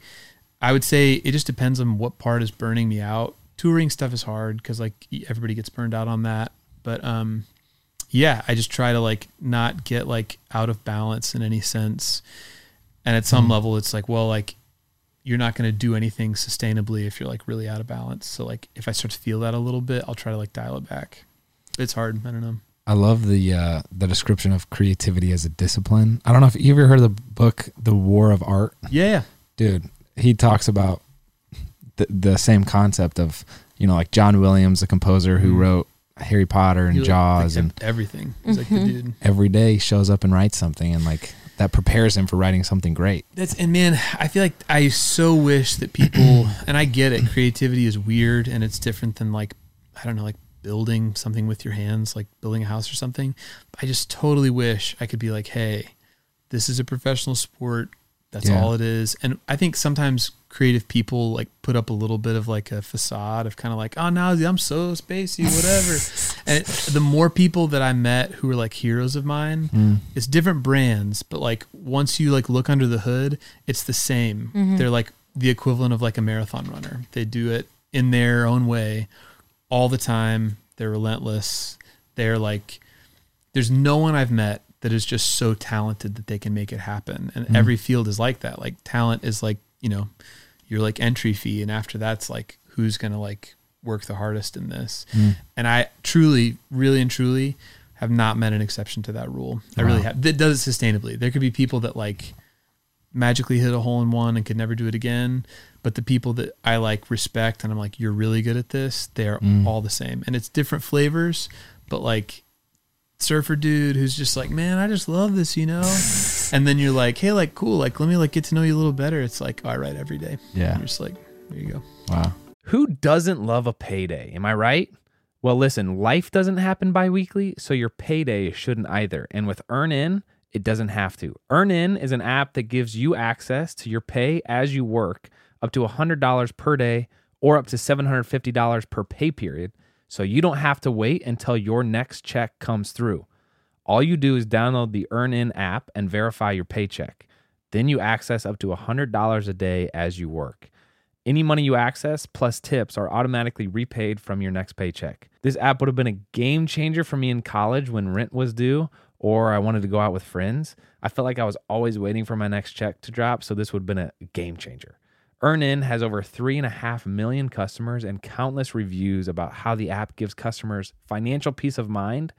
I would say it just depends on what part is burning me out. Touring stuff is hard cuz like everybody gets burned out on that. But um yeah, I just try to like not get like out of balance in any sense. And at some level it's like well like you're not going to do anything sustainably if you're like really out of balance. So like if I start to feel that a little bit, I'll try to like dial it back. It's hard. I don't know. I love the uh, the description of creativity as a discipline. I don't know if you ever heard of the book The War of Art. Yeah. dude he talks about the, the same concept of you know like john williams the composer who Mhm. wrote harry potter and He, jaws like, and everything. He's like the dude. every day shows up and writes something and like that prepares him for writing something great That's and man, I feel like I so wish that people and I get it. Creativity is weird and it's different than like I don't know, like building something with your hands, like building a house or something. I just totally wish I could be like, hey, this is a professional sport. That's Yeah. all it is. And I think sometimes creative people like put up a little bit of like a facade of kind of like, oh, now I'm so spacey, whatever. and it, the more people that I met who were like heroes of mine, hmm. it's different brands, but like once you like look under the hood, it's the same. Mm-hmm. They're like the equivalent of like a marathon runner. They do it in their own way all the time. They're relentless. They're like there's no one I've met that is just so talented that they can make it happen. And hmm. every field is like that. Like talent is like, you know, your like entry fee and after that's like who's going to like work the hardest in this. And I truly, really and truly have not met an exception to that rule. I really have. That does it sustainably. There could be people that like magically hit a hole in one and could never do it again. But the people that I like respect and I'm like, you're really good at this, they're Mm. all the same. And it's different flavors, but like surfer dude who's just like, man, I just love this, you know? and then you're like, hey, like, cool, like, let me like get to know you a little better. It's like, oh, I write every day. Yeah. And you're just like, there you go. wow Who doesn't love a payday? Am I right? Well, listen, life doesn't happen bi weekly, so your payday shouldn't either. And with EarnIn, it doesn't have to. EarnIn is an app that gives you access to your pay as you work up to $100 per day or up to $750 per pay period. So you don't have to wait until your next check comes through. All you do is download the EarnIn app and verify your paycheck. Then you access up to $100 a day as you work. Any money you access plus tips are automatically repaid from your next paycheck. This app would have been a game changer for me in college when rent was due or I wanted to go out with friends. I felt like I was always waiting for my next check to drop, so this would have been a game changer. EarnIn has over 3.5 million customers and countless reviews about how the app gives customers financial peace of mind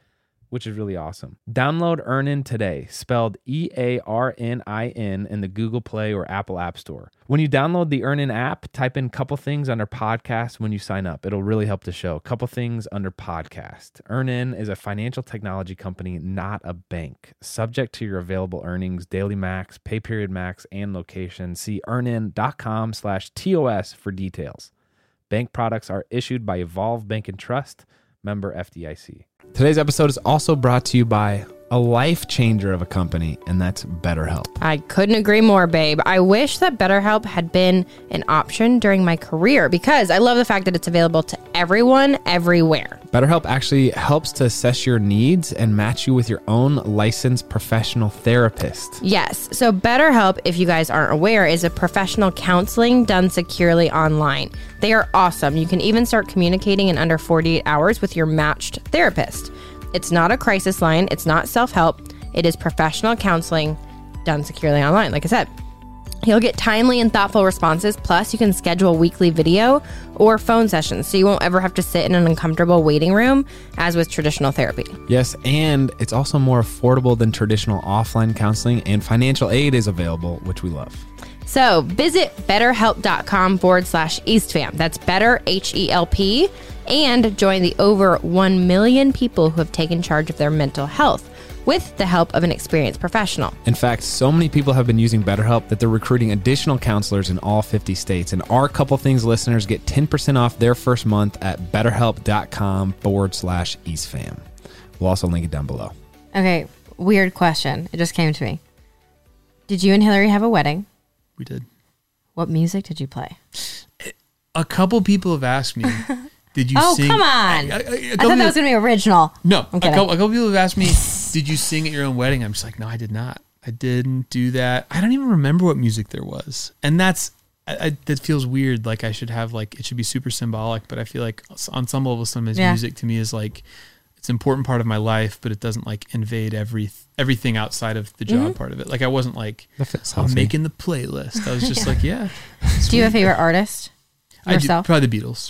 which is really awesome. Download EarnIn today, spelled E A R N I N, in the Google Play or Apple App Store. When you download the EarnIn app, type in couple things under podcast when you sign up. It'll really help the show. Couple things under podcast. EarnIn is a financial technology company, not a bank. Subject to your available earnings, daily max, pay period max, and location. See earnin.com slash TOS for details. Bank products are issued by Evolve Bank and Trust, member FDIC. Today's episode is also brought to you by a life changer of a company, and that's BetterHelp. I couldn't agree more, babe. I wish that BetterHelp had been an option during my career because I love the fact that it's available to everyone, everywhere. BetterHelp actually helps to assess your needs and match you with your own licensed professional therapist. Yes. So, BetterHelp, if you guys aren't aware, is a professional counseling done securely online. They are awesome. You can even start communicating in under 48 hours with your matched therapist. It's not a crisis line, it's not self help, it is professional counseling done securely online, like I said. You'll get timely and thoughtful responses. Plus, you can schedule weekly video or phone sessions so you won't ever have to sit in an uncomfortable waiting room as with traditional therapy. Yes, and it's also more affordable than traditional offline counseling, and financial aid is available, which we love. So visit betterhelp.com forward slash eastfam. That's better, H E L P, and join the over 1 million people who have taken charge of their mental health with the help of an experienced professional. In fact, so many people have been using BetterHelp that they're recruiting additional counselors in all 50 states. And our Couple Things listeners get 10% off their first month at betterhelp.com forward slash eastfam. We'll also link it down below. Okay, weird question. It just came to me. Did you and Hillary have a wedding? We did. What music did you play? A couple people have asked me, "Did you Oh, sing?" come on. I, I- I thought that was going to be original. No, a couple, a couple people have asked me, "Did you sing at your own wedding?" I'm just like, "No, I did not. I didn't do that. I don't even remember what music there was." And that's I, I, that feels weird. Like I should have like it should be super symbolic, but I feel like on some level, some sometimes Yeah. music to me is like it's an important part of my life, but it doesn't like invade every everything outside of the job Mm-hmm. part of it. Like I wasn't like I'm making the playlist. I was just like, yeah, Do you have a favorite artist? I do, Yourself? probably the Beatles.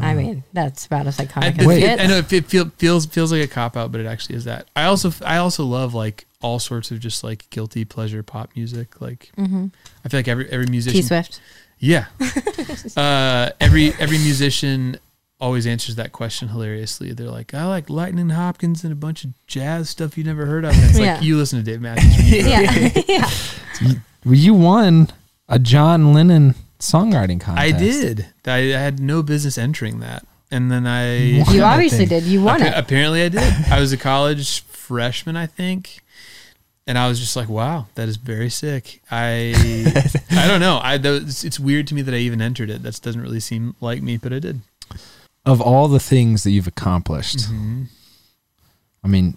I mean, that's about as iconic it- as it it- gets. I know it feel, feels feels like a cop out, but it actually is that. I also I also love like all sorts of just like guilty pleasure pop music. Like Mm-hmm. I feel like every every T musician, Swift. yeah, uh, every every musician always answers that question hilariously. They're like, I like Lightning Hopkins and a bunch of jazz stuff you never heard of. And it's Yeah. like you listen to Dave Matthews. when Yeah. yeah. Well, you won a John Lennon songwriting contest. I did. I, I had no business entering that, and then I You obviously did. You won Appa- it. Apparently, I did. I was a college freshman, I think, and I was just like, "Wow, that is very sick." I I don't know. I those, it's weird to me that I even entered it. That doesn't really seem like me, but I did. Of all the things that you've accomplished, Mm-hmm. I mean,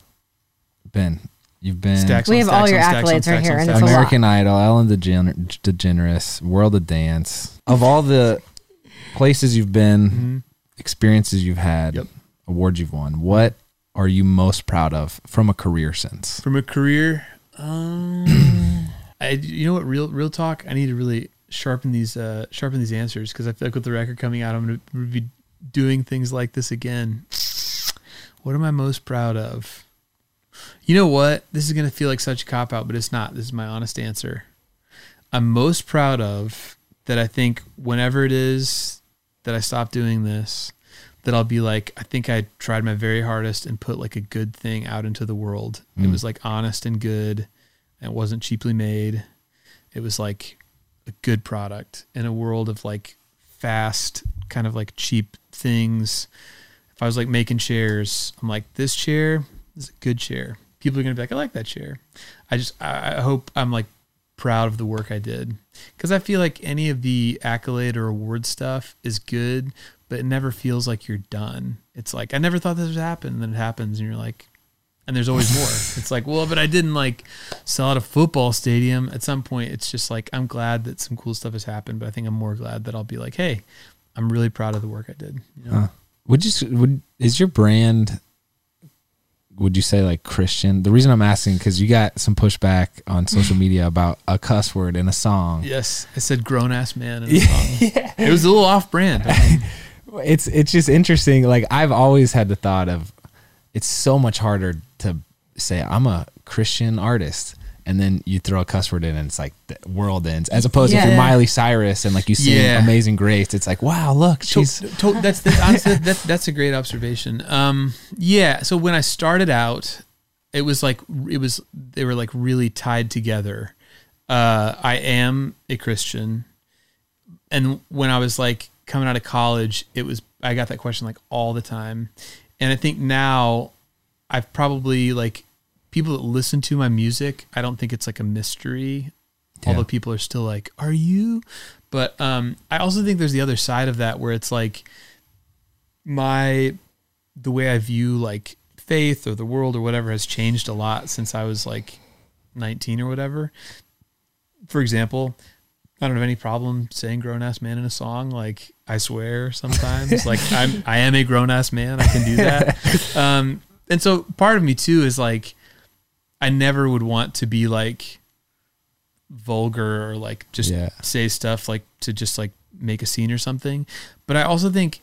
Ben, you've been Stacks We have all your on stacks on accolades right here, on and stacks. it's a lot. American Idol, Ellen DeGener- DeGeneres, World of Dance. Of all the places you've been, Mhm. experiences you've had, Yep. awards you've won, what are you most proud of from a career sense? From a career, um, I you know what? Real real talk. I need to really sharpen these uh sharpen these answers because I feel like with the record coming out, I'm going to be doing things like this again. What am I most proud of? You know what? This is going to feel like such a cop out, but it's not. This is my honest answer. I'm most proud of that I think whenever it is that I stop doing this, that I'll be like, I think I tried my very hardest and put like a good thing out into the world. It Mm. was like honest and good. And it wasn't cheaply made. It was like a good product in a world of like fast, kind of like cheap things. If I was like making chairs, I'm like, this chair is a good chair. People are gonna be like, I like that chair. I just I, I hope I'm like proud of the work I did because I feel like any of the accolade or award stuff is good, but it never feels like you're done. It's like I never thought this would happen, and then it happens, and you're like, and there's always more. it's like, well, but I didn't like sell out a football stadium. At some point, it's just like I'm glad that some cool stuff has happened, but I think I'm more glad that I'll be like, hey, I'm really proud of the work I did. You know? Huh. Would you would is your brand? Would you say like Christian? The reason I'm asking because you got some pushback on social media about a cuss word in a song. Yes, I said grown ass man in song. It was a little off brand. I mean, It's it's just interesting. Like I've always had the thought of, it's so much harder to say I'm a Christian artist, and then you throw a cuss word in, and it's like the world ends. As opposed to if you're Miley Cyrus and like you sing Yeah. Amazing Grace, it's like wow, look, To- she's to- that's that's honestly that, that's a great observation. Um, yeah. So when I started out, it was like it was they were like really tied together. Uh, I am a Christian, and when I was like coming out of college, it was I got that question like all the time, and I think now I've probably like people that listen to my music. I don't think it's like a mystery Yeah. although people are still like, "Are you?" But um, I also think there's the other side of that where it's like my the way I view like faith or the world or whatever has changed a lot since I was like 19 or whatever. For example, I don't have any problem saying grown ass man in a song. Like I swear sometimes, like I'm, I am a grown ass man. I can do that. Um, and so part of me too is like, I never would want to be like vulgar or like just Yeah. say stuff like to just like make a scene or something. But I also think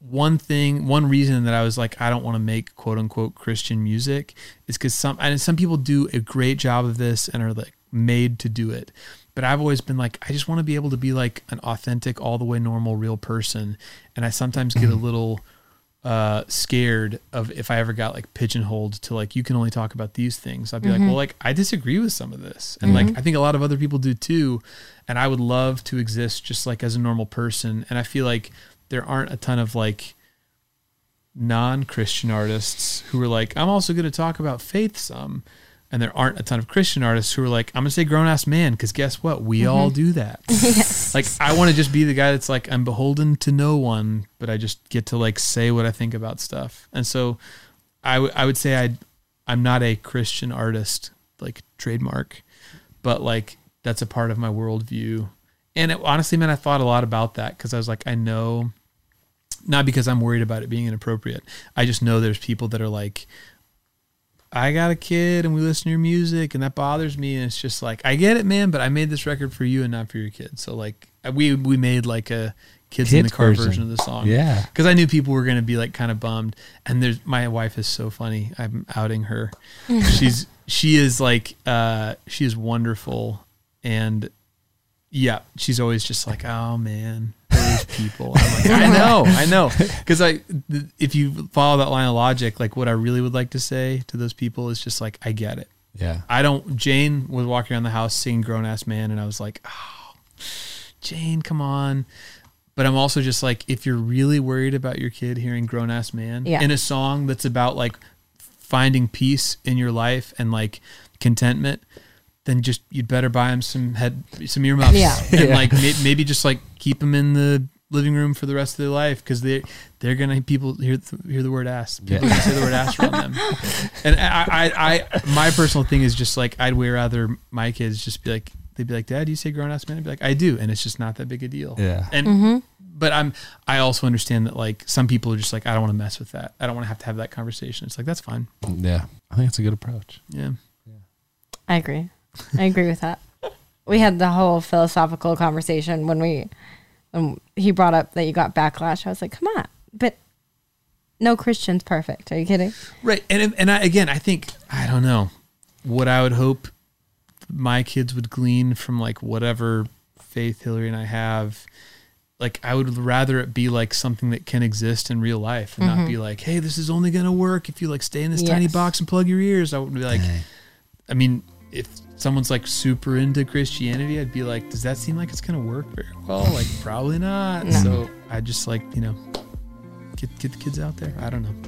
one thing, one reason that I was like, I don't want to make quote unquote Christian music is because some and some people do a great job of this and are like made to do it. But I've always been like, I just want to be able to be like an authentic, all the way normal, real person. And I sometimes get a mm-hmm. little uh scared of if I ever got like pigeonholed to like you can only talk about these things. I'd be like, well, like I disagree with some of this. And like I think a lot of other people do too. And I would love to exist just like as a normal person. And I feel like there aren't a ton of like non-Christian artists who are like, I'm also going to talk about faith some. And there aren't a ton of Christian artists who are like, I'm to say grown ass man because guess what? We mm-hmm. all do that. Like, I want to just be the guy that's like, I'm beholden to no one, but I just get to like say what I think about stuff. And so I, w- I would say I, I'm not a Christian artist, like trademark, but like that's a part of my worldview. And it, honestly, man, I thought a lot about that because I was like, I know not because I'm worried about it being inappropriate. I just know there's people that are like, I got a kid and we listen to your music and that bothers me. And it's just like, I get it, man, but I made this record for you and not for your kid. So like we, we made like a kids in the car version. version. of the song. Yeah. Cause I knew people were going to be like kind of bummed. And there's, my wife is so funny. I'm outing her. She's, she is like, uh, she is wonderful. And yeah, she's always just like, oh man, those people. I'm like, I know, I know, because I, th- if you follow that line of logic, like what I really would like to say to those people is just like, I get it. Yeah. I don't. Jane was walking around the house singing "Grown Ass Man," and I was like, oh, Jane, come on. But I'm also just like, if you're really worried about your kid hearing "Grown Ass Man" Yeah. in a song that's about like finding peace in your life and like contentment, then just you'd better buy him some head some earmuffs Yeah. and like may, maybe just like keep him in the living room for the rest of their life because they they're gonna people hear th- hear the word ass people Yeah. gonna say the word ass around them and I, I I my personal thing is just like I'd way rather my kids just be like they'd be like dad do you say grown ass man I'd be like I do and it's just not that big a deal Yeah. and mm-hmm. but I'm I also understand that like some people are just like I don't want to mess with that I don't want to have to have that conversation it's like that's fine Yeah. I think it's a good approach. Yeah. yeah I agree. I agree with that. We had the whole philosophical conversation when we when he brought up that you got backlash. I was like, come on, but no Christian's perfect. Are you kidding? Right. And and I, again, I think I don't know what I would hope my kids would glean from like whatever faith Hillary and I have. Like I would rather it be like something that can exist in real life and not mm-hmm. be like, hey, this is only gonna work if you like stay in this tiny box and plug your ears. I would be like, Hey. I mean, if someone's like super into Christianity, I'd be like, does that seem like it's gonna work very well? Like probably not. No. So I just like you know get get the kids out there. I don't know.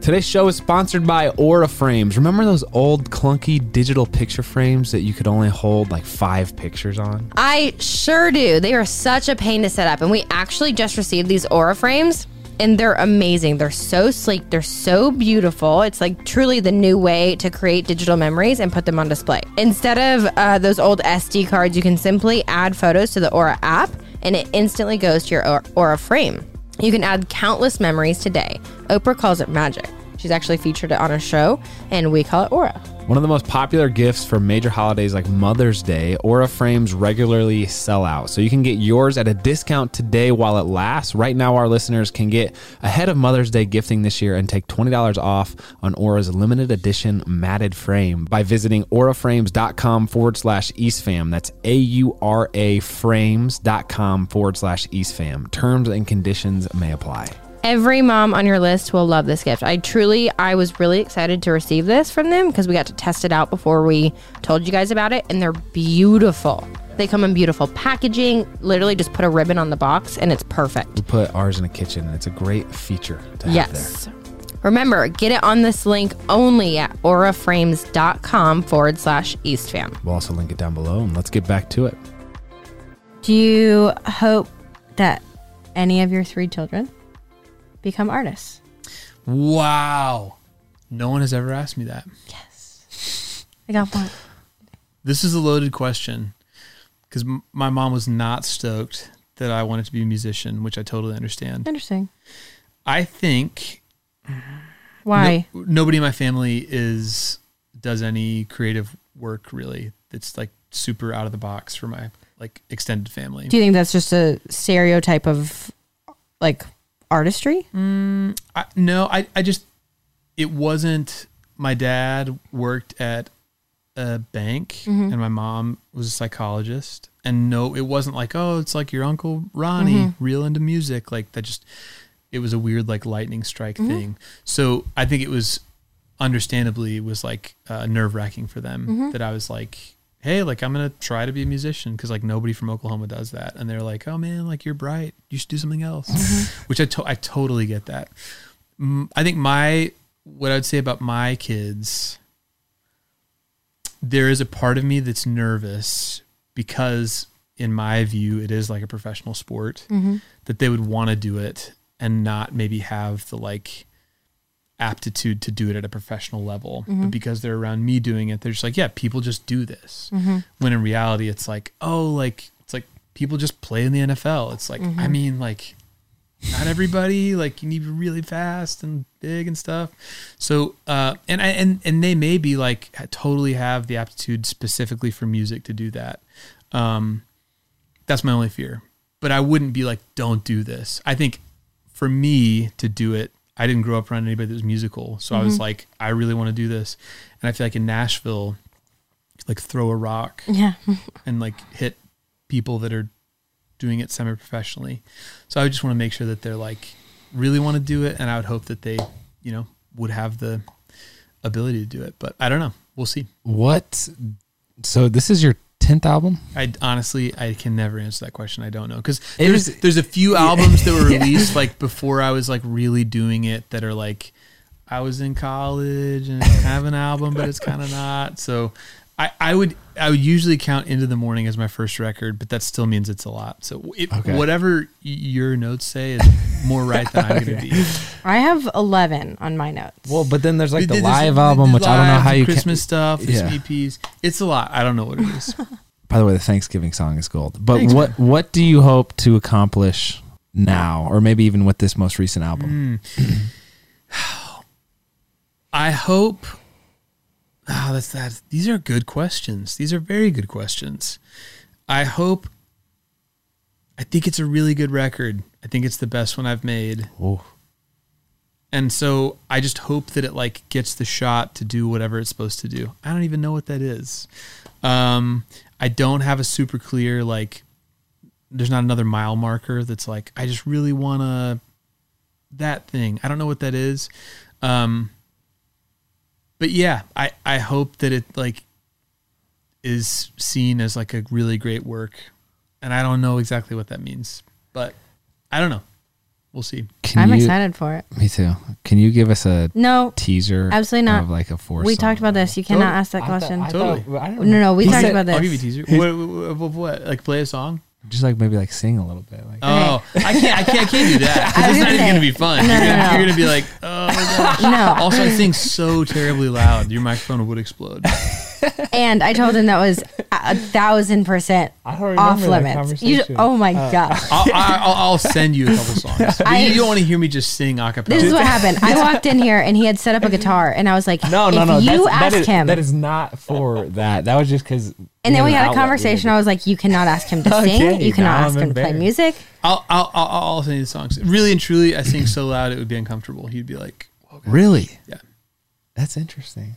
Today's show is sponsored by Aura Frames. Remember those old clunky digital picture frames that you could only hold like five pictures on? I sure do. They are such a pain to set up. And we actually just received these Aura frames and they're amazing. They're so sleek, they're so beautiful. It's like truly the new way to create digital memories and put them on display. Instead of uh, those old SD cards, you can simply add photos to the Aura app and it instantly goes to your Aura- frame. You can add countless memories today. Oprah calls it magic. She's actually featured it on a show, and we call it Aura. One of the most popular gifts for major holidays like Mother's Day, Aura frames regularly sell out. So you can get yours at a discount today while it lasts. Right now, our listeners can get ahead of Mother's Day gifting this year and take $20 off on Aura's limited edition matted frame by visiting auraframes.com forward slash eastfam. That's A U R A frames.com forward slash eastfam. Terms and conditions may apply. Every mom on your list will love this gift. I truly, I was really excited to receive this from them because we got to test it out before we told you guys about it, and they're beautiful. They come in beautiful packaging. Literally, just put a ribbon on the box, and it's perfect. We put ours in a kitchen, and it's a great feature to have Yes. Remember, get it on this link only at auraframes.com forward slash eastfam. there. We'll also link it down below, and let's get back to it. Do you hope that any of your three children become artists? Wow. No one has ever asked me that. Yes. I got one. This is a loaded question because m- my mom was not stoked that I wanted to be a musician, which I totally understand. Interesting. I think Why? no- nobody in my family is does any creative work really. It's like super out of the box for my like extended family. Do you think that's just a stereotype of like artistry? Mm, I, no, I, I just it wasn't. My dad worked at a bank, mm-hmm. and my mom was a psychologist. And no, it wasn't like oh, it's like your uncle Ronnie, mm-hmm. real into music. Like that, just it was a weird like lightning strike mm-hmm. thing. So I think it was understandably was like uh, nerve wracking for them that I was like. Hey, like I'm gonna try to be a musician because like nobody from Oklahoma does that, and they're like, "Oh man, like you're bright, you should do something else," mm-hmm. which I to- I totally get that. I think my what I'd say about my kids, there is a part of me that's nervous because, in my view, it is like a professional sport mm-hmm. that they would want to do it and not maybe have the like aptitude to do it at a professional level. But because they're around me doing it, they're just like, yeah, people just do this. When in reality, it's like, oh, like it's like people just play in the NFL. It's like, I mean, like not everybody like you need to be really fast and big and stuff. So uh and i and and they may be like totally have the aptitude specifically for music to do that. Um that's my only fear. But i wouldn't be like don't do this. I think for me to do it i didn't grow up around anybody that was musical so i was mm-hmm. like i really want to do this and i feel like in nashville like throw a rock Yeah. and like hit people that are doing it semi professionally. So I just want to make sure that they're like really want to do it, and I would hope that they, you know, would have the ability to do it. But I don't know. We'll see. What? So this is your tenth album? I honestly I can never answer that question. I don't know because there's was- there's a few albums that were released like before I was like really doing it that are like I was in college and it's kind of an album, but it's kind of not. So I, I would I would usually count Into the Morning as my first record, but that still means it's a lot. So it, Okay. whatever your notes say is more right than I'm going to be. I have 11 on my notes. Well, but then there's like the There's- live the album, which I don't know how the you can. Christmas stuff, Yeah. some EPs. It's a lot. I don't know what it is. By the way, the Thanksgiving song is gold. But Thanks, what what do you hope to accomplish now, or maybe even with this most recent album? Hmm. I hope. Ah, that's that. These are good questions. These are very good questions. I hope. I think it's a really good record. I think it's the best one I've made, Oh, and so I just hope that it like gets the shot to do whatever it's supposed to do. I don't even know what that is. Um, I don't have a super clear like. There's not another mile marker that's like I just really want to. That thing. I don't know what that is. Um, but yeah, I I hope that it like is seen as like a really great work, and I don't know exactly what that means, but I don't know. We'll see. can I'm you, excited for it. Me too. Can you give us a No, teaser? Absolutely not. Of like a four. we song talked about this. You cannot Totally. ask that question. Totally. no, no, we He talked said- about this. I'll give you a teaser. What, what, what, what? Like play a song? Just like maybe like sing a little bit. Like Oh, I can't. I can't. I can't do that. It's not gonna even gonna be fun. No, you're, gonna, no. you're gonna be like, oh my gosh. no. Also, I sing so terribly loud. Your microphone would explode. And I told him that was a, a thousand percent off limits. You, oh my uh, god! I'll, I'll, I'll send you a couple songs. I- you don't want to hear me just sing a cappella. This is what happened. I walked in here and he had set up a guitar, and I was like, No, no, if no. You that's, ask that is, him, That is not for that. That was just because. and then we had a conversation. I was like, you cannot ask him to sing. Okay, You cannot ask I'm him to play music. I'll, I'll, I'll, I'll send you the songs. Really and truly, I sing so loud it would be uncomfortable. He'd be like, okay. Really? Yeah. That's interesting.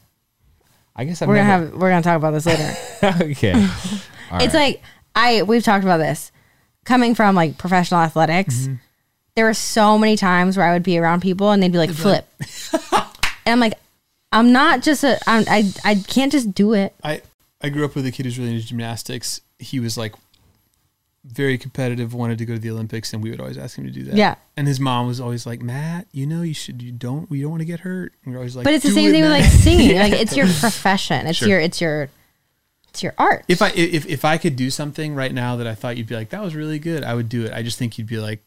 I guess I've We're gonna have we're gonna talk about this later. okay. All it's right. like I we've talked about this. Coming from like professional athletics, Mm-hmm. there were so many times where I would be around people and they'd be like flip, and I'm like, I'm not just a I'm, I I can't just do it. I, I grew up with a kid who's really into gymnastics. He was like very competitive, wanted to go to the Olympics, and we would always ask him to do that. Yeah. And his mom was always like, Matt, you know, you should, you don't, we don't want to get hurt. And we're always like, But it's the same it, thing with like singing. Like it's your profession. It's Sure. your it's your it's your art. If I if if I could do something right now that I thought you'd be like that was really good, I would do it. I just think you'd be like,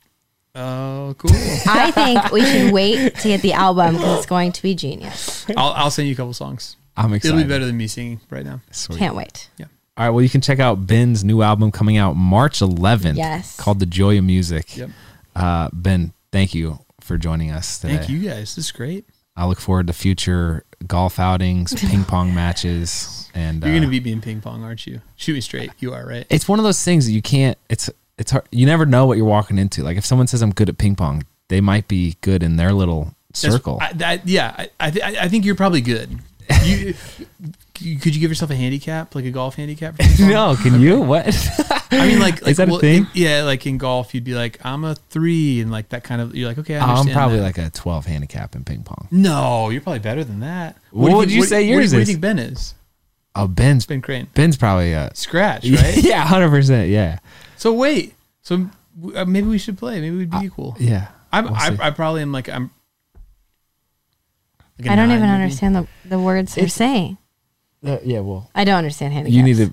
oh, cool. I think we should wait to get the album because it's going to be genius. I'll I'll send you a couple songs. I'm excited. It'll be better than me singing right now. Sweet. Can't wait. All right. Well, you can check out Ben's new album coming out March 11th. Yes. Called The Joy of Music. Yep. Uh, ben, thank you for joining us today. Thank you guys. This is great. I look forward to future golf outings, ping pong matches, and You're uh, gonna beat me in ping pong, aren't you? Shoot me straight. You are right. it's one of those things that you can't. It's it's hard. You never know what you're walking into. Like if someone says I'm good at ping pong, they might be good in their little circle. I, that, yeah, I I, th- I think you're probably good. You, you- could you give yourself a handicap, like a golf handicap? For no, can you? What? I mean, like, like that a thing? in- yeah, like in golf, you'd be like, I'm a three, and like that kind of. You're like, okay, I I'm probably that. like a 12 handicap in ping pong. No, you're probably better than that. What do would you what- say what do yours What do you think Ben is? Oh, Ben's Ben Crane. Ben's probably a Scratch, right? yeah, hundred percent. Yeah, So wait, so uh, maybe we should play. Maybe we'd be equal. yeah. I'm, we'll I. I probably am like I'm. like a I don't nine, even maybe. understand the, the words you're saying. Uh, yeah, well, I don't understand handicaps. you need to.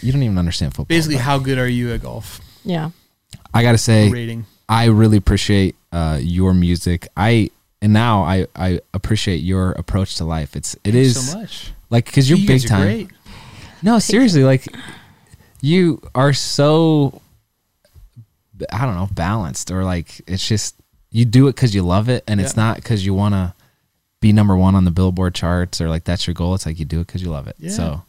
You don't even understand football. Basically, how good are you at golf? Yeah. I gotta say, Rating. I really appreciate uh, your music. I and now I I appreciate your approach to life. It's it Thanks is so much. like because you're You big guys are time. Great. No, seriously, like you are so I don't know balanced or like it's just you do it because you love it and it's not because you want to be number one on the Billboard charts or like that's your goal. It's like you do it because you love it. Yeah. So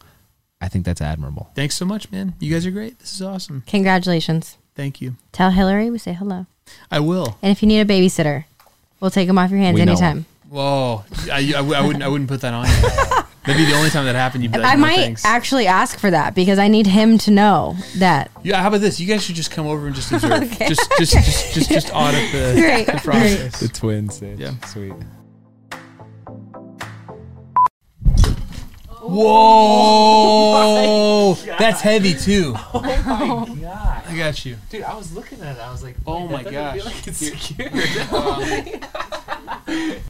I think that's admirable. Thanks so much, man. You guys are great. This is awesome. Congratulations. Thank you. Tell Hillary we say hello. I will. And if you need a babysitter, we'll take them off your hands We anytime. Whoa, I, I, I wouldn't I wouldn't put that on you. That'd be the only time that happened. You'd be like, I no, might thanks. actually ask for that because I need him to know that. Yeah, how about this? You guys should just come over and just observe. Just, just, just, just, just audit the, Great, the process. The twins, Yeah. sweet. Whoa, that's heavy too. Oh my god! I got you. Dude, I was looking at it. I was like, Oh my gosh.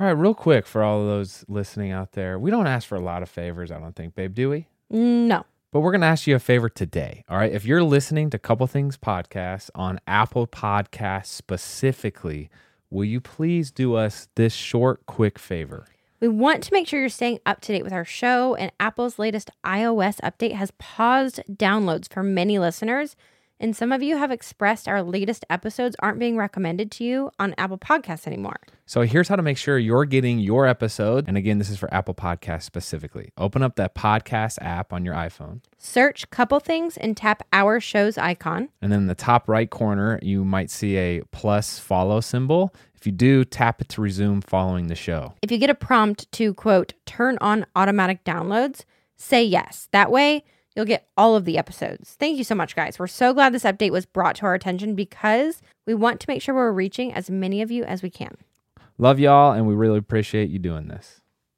All right, real quick for all of those listening out there, we don't ask for a lot of favors, I don't think, babe, do we? No. But we're going to ask you a favor today. All right. If you're listening to Couple Things Podcast on Apple Podcasts specifically, will you please do us this short, quick favor? We want to make sure you're staying up to date with our show, and Apple's latest iOS update has paused downloads for many listeners. And some of you have expressed our latest episodes aren't being recommended to you on Apple Podcasts anymore. So here's how to make sure you're getting your episode. And again, this is for Apple Podcasts specifically. Open up that podcast app on your iPhone. Search Couple Things and tap Our Show's icon. And then in the top right corner, you might see a plus follow symbol. If you do, tap it to resume following the show. If you get a prompt to quote, turn on automatic downloads, say yes. That way, you'll get all of the episodes. Thank you so much, guys. We're so glad this update was brought to our attention because we want to make sure we're reaching as many of you as we can. Love y'all, and we really appreciate you doing this.